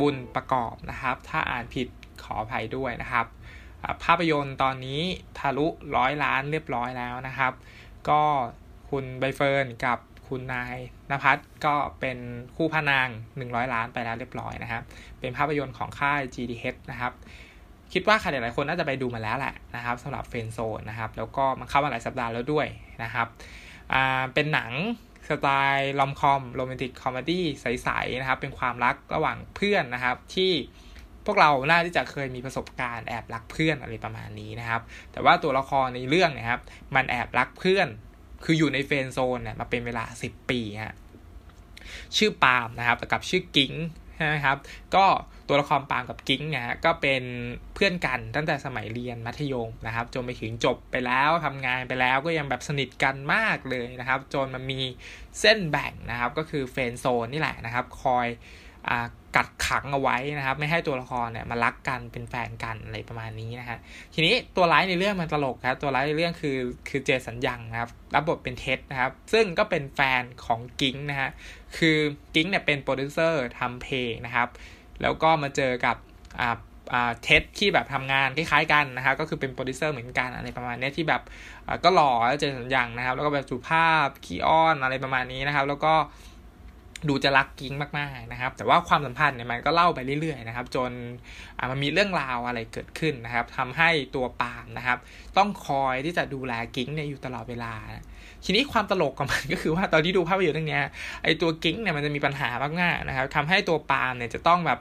[SPEAKER 1] บุญประกอบนะครับ ถ้าอ่านผิดขออภัยด้วยนะครับ ภาพยนตร์ตอนนี้ทะลุร้อยล้านเรียบร้อยแล้วนะครับ ก็คุณใบเฟิร์นกับคุณนายนภัสก็เป็นคู่พระนาง 100 ล้านไปแล้วเรียบร้อยนะครับ เป็นภาพยนตร์ของค่าย GDH นะครับ คิดว่าใครหลายๆคนน่าจะไปดูมาแล้วแหละนะครับสำหรับเฟนโซนนะครับ แล้วก็มันเข้ามาหลายสัปดาห์แล้วด้วยนะครับอ่าเป็นหนังสไตล์ rom-com romantic comedy ใสๆนะครับ เป็นความรักระหว่างเพื่อนนะครับ ที่พวกเราน่าที่จะเคยมีประสบการณ์แอบรักเพื่อนอะไรประมาณนี้นะครับ แต่ว่าตัวละครในเรื่องนะครับ มันแอบรักเพื่อน คืออยู่ใน friend zone เนี่ยมาเป็นเวลา 10 ปีฮะชื่อปาล์มนะครับกับชื่อกิ๊งใช่ไหมครับ ก็ ตัวละครปาล์มกับกิ๊งเนี่ยก็เป็นเพื่อนกันตั้งแต่สมัยเรียนมัธยมนะครับ จนไปถึงจบไปแล้วทำงานไปแล้วก็ยังแบบสนิทกันมากเลยนะครับ จนมันมีเส้นแบ่งนะครับ ก็คือ friend zone นี่แหละนะครับ คอยกักขังเอาไว้นะครับ ไม่ให้ตัวละครเนี่ยมารักกันเป็นแฟนกันอะไรประมาณนี้นะฮะทีนี้ตัวร้ายในเรื่องมันตลกครับตัวร้ายในเรื่องคือคือเจสันยังนะครับรับบทเป็นเท็ดนะครับ ซึ่งก็เป็นแฟนของกิ๊งนะฮะคือกิ๊งเนี่ยเป็นโปรดิวเซอร์ทำเพลงนะครับ แล้วก็มาเจอกับอ่าอ่าเท็ดที่แบบทำงานคล้ายๆกันนะครับก็คือเป็นโปรดิวเซอร์เหมือนกันอะไรประมาณนี้ที่แบบก็หล่อเจสันยังนะครับ แล้วก็แบบสุภาพขี้อ้อนอะไรประมาณนี้นะครับ แล้วก็ดูจะรักกิ้งมากๆนะครับ แต่ว่าความสัมพันธ์เนี่ยมันก็เล่าไปเรื่อยๆนะครับ จนมันมีเรื่องราวอะไรเกิดขึ้นนะครับทำให้ตัวปาล์มนะครับ ต้องคอยที่จะดูแลกิ้งเนี่ยอยู่ตลอดเวลา ทีนี้ความตลกของมันก็คือว่าตอนที่ดูภาพยนตร์เรื่องนี้ไอตัวกิ้งเนี่ยมันจะมีปัญหามากๆนะครับทำให้ตัวปาล์มเนี่ยจะต้องแบบ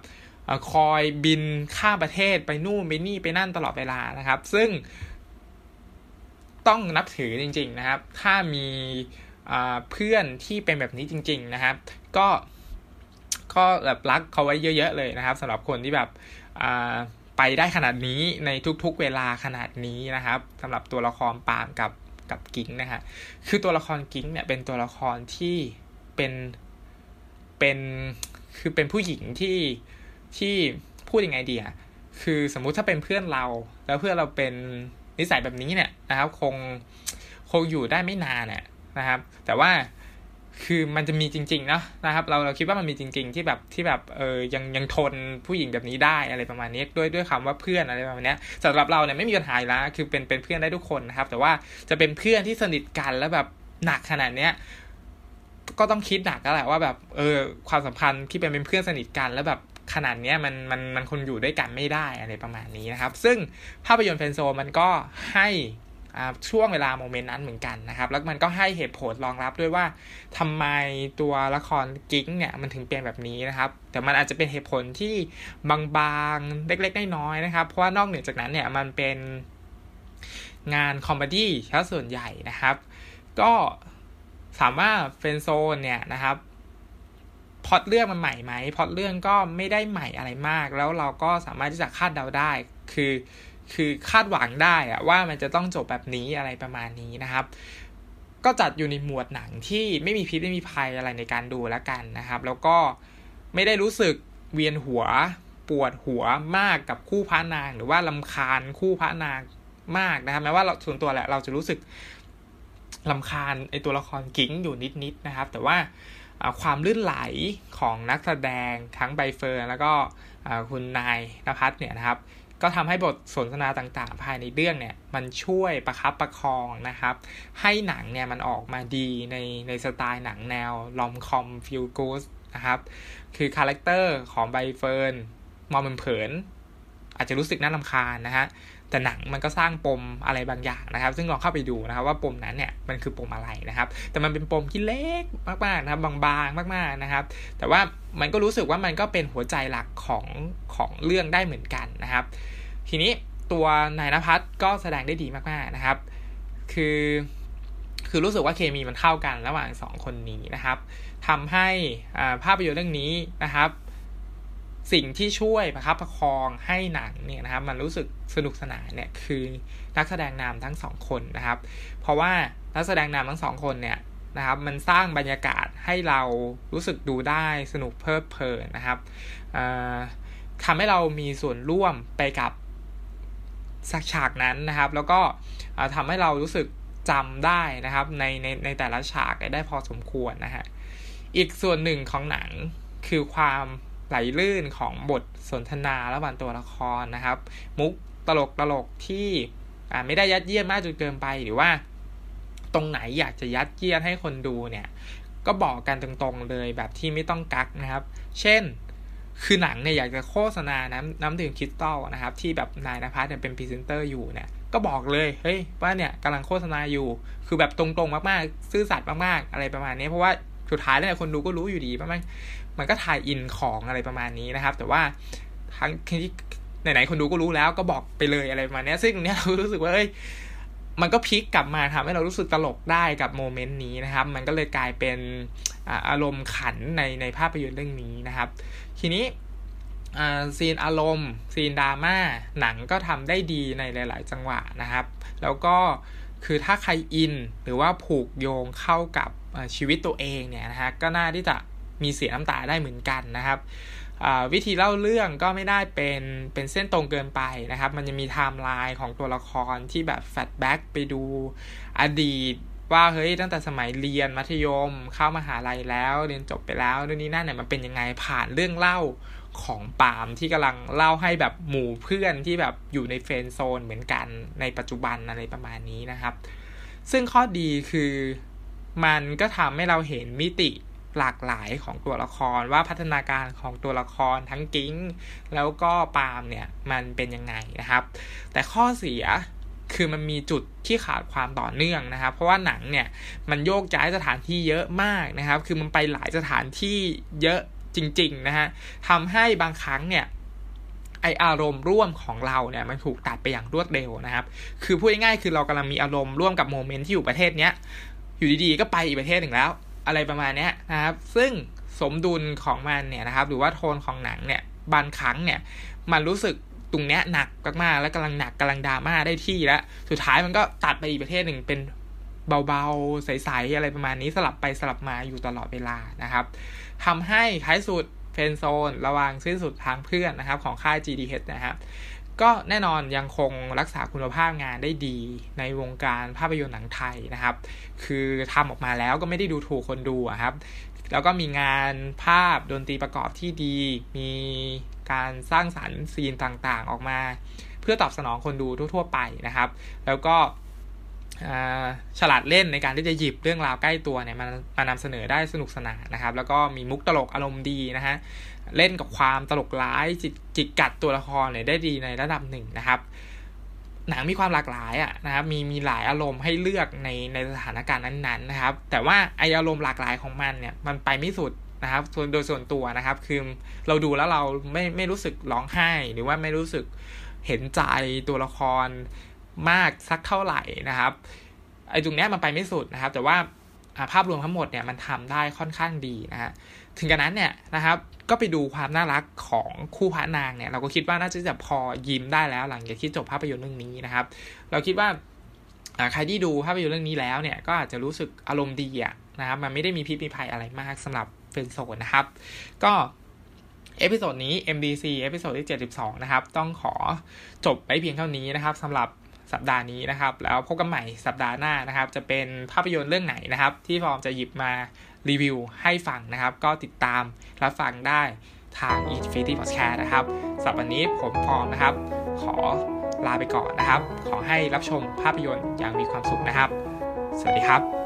[SPEAKER 1] คอยบินข้ามประเทศไปนู่นไปนี่ไปนั่นตลอดเวลานะครับ ซึ่งต้องนับถือจริง ๆนะครับ ถ้ามีเพื่อนที่เป็นแบบนี้จริง ๆนะครับ ก็ก็แบบรักเขาไว้เยอะ ๆ เลยนะครับสำหรับคนที่แบบไปได้ขนาดนี้ในทุกๆเวลาขนาดนี้นะครับสำหรับตัวละครปามกับ กับกิ้งนะฮะคือตัวละครกิ้งเนี่ยเป็นตัวละครที่เป็นเป็นคือเป็นผู้หญิงที่ที่พูดยังไงดีอะคือสมมุติถ้าเป็นเพื่อนเรา แล้วเพื่อนเราเป็นนิสัยแบบนี้เนี่ยนะครับ คงคงอยู่ได้ไม่นานเนี่ยนะครับ แต่ว่า คือมันจะมีจริงๆเนาะนะครับ เราเราคิดว่ามันมีจริง ๆ ที่แบบที่แบบเออยังยังทนผู้หญิงแบบนี้ได้อะไรประมาณนี้ด้วยด้วยคำว่าเพื่อนอะไรประมาณนี้สำหรับเราเนี่ยไม่มีปัญหาแล้วคือเป็นเป็นเพื่อนได้ทุกคนนะครับ แต่ว่าจะเป็นเพื่อนที่สนิทกันแล้วแบบหนักขนาดเนี้ยก็ต้องคิดหนักแล้วแหละว่าแบบเออความสัมพันธ์ที่เป็นเป็นเพื่อนสนิทกันแล้วแบบขนาดนี้มันมันมันคนอยู่ด้วยกันไม่ได้อะไรประมาณนี้นะครับ ซึ่งภาพยนตร์ Friend Zoneันก็ให้ ช่วงเวลา moment นั้นเหมือนกันนะครับ แล้วมันก็ให้เหตุผลรองรับด้วยว่าทำไมตัวละครกิ๊งเนี่ยมันถึงเป็นแบบนี้นะครับ แต่มันอาจจะเป็นเหตุผลที่บางๆเล็กๆน้อยๆนะครับ เพราะว่านอกเหนือจากนั้นเนี่ยมันเป็นงาน comedy ซะส่วนใหญ่นะครับ ก็สามารถเฟนโซนเนี่ยนะครับพอดเรื่องมันใหม่ไหมพอดเรื่องก็ไม่ได้ใหม่อะไรมาก แล้วเราก็สามารถที่จะคาดเดาได้ คือ คือคาดหวังได้อะว่ามันจะต้องจบแบบนี้อะไรประมาณนี้นะครับ ก็จัดอยู่ในหมวดหนังที่ไม่มีพิษไม่มีภัยอะไรในการดูแล้วกันนะครับ แล้วก็ไม่ได้รู้สึกเวียนหัวปวดหัวมากกับคู่พระนาง หรือว่าลำคาญคู่พระนางมากนะครับแม้ว่าเราส่วนตัวแหละเราจะรู้สึกรำคาญไอตัวละครกิ๊งอยู่นิดๆนะครับ แต่ว่าความลื่นไหลของนักแสดงทั้งใบเฟิร์นแล้วก็คุณนายนภัสเนี่ยนะครับ ก็ทำให้บทสนทนาต่างๆ ภายในเรื่องเนี่ย มันช่วยประคับประคองนะครับ ให้หนังเนี่ยมันออกมาดีในในสไตล์หนังแนว rom-com feel good นะครับ คือ character ของใบเฟิร์นมองมันเผินอาจจะรู้สึกน่าลำคาญนะฮะ แต่หนังมันก็สร้างปมอะไรบางอย่างนะครับ ซึ่งลองเข้าไปดูนะครับว่าปมนั้นเนี่ยมันคือปมอะไรนะครับ แต่มันเป็นปมที่เล็กมากๆนะครับบางๆมากๆนะครับ แต่ว่ามันก็รู้สึกว่ามันก็เป็นหัวใจหลักของของเรื่องได้เหมือนกันนะครับ ทีนี้ตัวนายนภัสก็แสดงได้ดีมากๆนะครับ คือคือรู้สึกว่าเคมีมันเข้ากันระหว่างสองคนนี้นะครับทำให้ภาพยนตร์เรื่องนี้นะครับ สิ่งที่ช่วยประคับประคองให้หนังเนี่ยนะครับ มันรู้สึกสนุกสนานเนี่ยคือนักแสดงนำทั้งสองคนนะครับ เพราะว่านักแสดงนำทั้งสองคนเนี่ยนะครับ มันสร้างบรรยากาศให้เรารู้สึกดูได้สนุกเพลิดเพลินนะครับทำให้เรามีส่วนร่วมไปกับสักฉากนั้นนะครับ แล้วก็ทำให้เรารู้สึกจำได้นะครับในในในแต่ละฉากได้พอสมควรนะฮะอีกส่วนหนึ่งของหนังคือความ ไหลลื่นของบทสนทนาระหว่างตัวละครนะครับ มุกตลกตลกที่ไม่ได้ยัดเยียดมากจนเกินไปหรือว่า ตรงไหนอยากจะยัดเยียดให้คนดูเนี่ย ก็บอกกันตรงๆเลยแบบที่ไม่ต้องกั๊กนะครับ เช่นคือหนังเนี่ยอยากจะโฆษณาน้ำน้ำดื่มคริสตัลนะครับ ที่แบบนายนภัสเนี่ยเป็นพรีเซนเตอร์อยู่เนี่ยก็บอกเลยเฮ้ยว่าเนี่ยกำลังโฆษณาอยู่ คือแบบตรงๆมากๆ ซื่อสัตย์มากๆ อะไรประมาณนี้เพราะว่าสุดท้ายแล้วคนดูก็รู้อยู่ดีว่ามัน มันก็ถ่ายอินของอะไรประมาณนี้นะครับ แต่ว่าทั้งที่ไหนๆคนดูก็รู้แล้วก็บอกไปเลยอะไรประมาณนี้ซึ่งตรงนี้ยเรารู้สึกว่าเอ้ยมันก็พลิกกลับมาทำให้เรารู้สึกตลกได้กับโมเมนต์นี้นะครับ มันก็เลยกลายเป็นอารมณ์ขันในในภาพยนตร์เรื่องนี้นะครับ ทีนี้ซีนอารมณ์ ซีนดราม่าหนังก็ทำได้ดีในหลาย ๆ จังหวะนะครับ แล้วก็คือถ้าใครอินหรือว่าผูกโยงเข้ากับชีวิตตัวเองเนี่ยนะฮะก็น่าที่จะ มีเสียน้ำตาได้เหมือนกันนะครับวิธีเล่าเรื่องก็ไม่ได้เป็นเป็นเส้นตรงเกินไปนะครับ มันจะมีไทม์ไลน์ของตัวละครที่แบบ flashback ไปดูอดีตว่าเฮ้ยตั้งแต่สมัยเรียนมัธยมเข้ามาหาลัยแล้วเรียนจบไปแล้วเรื่องนี้นั่นเนี่ยมันเป็นยังไงผ่านเรื่องเล่าของปาล์มที่กำลังเล่าให้แบบหมู่เพื่อนที่แบบอยู่ในเฟรนโซนเหมือนกันในปัจจุบันอะไรประมาณนี้นะครับ ซึ่งข้อดีคือมันก็ทำให้เราเห็นมิติ หลากหลายของตัวละครว่าพัฒนาการของตัวละครทั้งกิ้ง แล้วก็ปาล์มเนี่ยมันเป็นยังไงนะครับ แต่ข้อเสียคือมันมีจุดที่ขาดความต่อเนื่องนะครับ เพราะว่าหนังเนี่ยมันโยกย้ายสถานที่เยอะมากนะครับ คือมันไปหลายสถานที่เยอะจริง ๆ นะฮะทำให้บางครั้งเนี่ยไออารมณ์ร่วมของเราเนี่ยมันถูกตัดไปอย่างรวดเร็วนะครับ คือพูดง่ายๆคือเรากำลังมีอารมณ์ร่วมกับโมเมนต์ที่อยู่ประเทศเนี้ย อยู่ดีๆก็ไปอีกประเทศหนึ่งแล้ว อะไรประมาณนี้นะครับ ซึ่งสมดุลของมันเนี่ยนะครับ หรือว่าโทนของหนังเนี่ย บางครั้งเนี่ย มันรู้สึกตรงเนี้ยหนักมากๆแล้วกำลังหนักกำลังดราม่าได้ที่แล้ว สุดท้ายมันก็ตัดไปอีกประเทศหนึ่งเป็นเบาๆ ใสๆ อะไรประมาณนี้สลับไปสลับมาอยู่ตลอดเวลานะครับทำให้ท้ายสุดเฟนโซน ระวางสิ้นสุดทางเพื่อนนะครับ ของค่าย GDH นะครับ ก็แน่นอนยังคงรักษาคุณภาพงานได้ดีในวงการภาพยนตร์หนังไทยนะครับ คือทำออกมาแล้วก็ไม่ได้ดูถูกคนดูครับ แล้วก็มีงานภาพดนตรีประกอบที่ดี มีการสร้างสรรค์ซีนต่างๆ ออกมา เพื่อตอบสนองคนดูทั่ว ๆ ไปนะครับ แล้วก็ ฉลาดเล่นในการที่จะหยิบเรื่องราวใกล้ตัวเนี่ยมามานำเสนอได้สนุกสนานนะครับ แล้วก็มีมุกตลกอารมณ์ดีนะฮะเล่นกับความตลกร้ายจิจิกกัดตัวละครเนี่ยได้ดีในระดับหนึ่งนะครับ หนังมีความหลากหลายอะนะครับมีมีหลายอารมณ์ให้เลือกในในสถานการณ์นั้นๆนะครับ แต่ว่าไออารมณ์หลากหลายของมันเนี่ยมันไปไม่สุดนะครับส่วนโดยส่วนตัวนะครับคือเราดูแล้วเราไม่ไม่รู้สึกร้องไห้ หรือว่าไม่รู้สึกเห็นใจตัวละคร มากสักเท่าไหร่นะครับไอ้ตรงนี้มันไปไม่สุดนะครับ แต่ว่าภาพรวมทั้งหมดเนี่ยมันทำได้ค่อนข้างดีนะฮะถึงกระนั้นเนี่ยนะครับก็ไปดูความน่ารักของคู่พระนางเนี่ย เราก็คิดว่าน่าจะพอยิ้มได้แล้ว หลังจากที่จบภาพยนตร์เรื่องนี้นะครับ เราคิดว่าใครที่ดูภาพยนตร์เรื่องนี้แล้วเนี่ยก็อาจจะรู้สึกอารมณ์ดีอะนะครับมันไม่ได้มีพิษมีภัยอะไรมากสำหรับ Friend Zone นะครับ ก็ episode นี้ MDC episode ที่ 72 นะครับ ต้องขอจบไปเพียงเท่านี้นะครับสำหรับ สัปดาห์นี้นะครับ แล้วพบกันใหม่สัปดาห์หน้านะครับ จะเป็นภาพยนตร์เรื่องไหนนะครับ ที่ฟอร์มจะหยิบมารีวิวให้ฟังนะครับ ก็ติดตามรับฟังได้ทาง Infinity Podcast นะครับสำหรับวันนี้ผมฟอร์มนะครับ ขอลาไปก่อนนะครับ ขอให้รับชมภาพยนตร์อย่างมีความสุขนะครับ สวัสดีครับ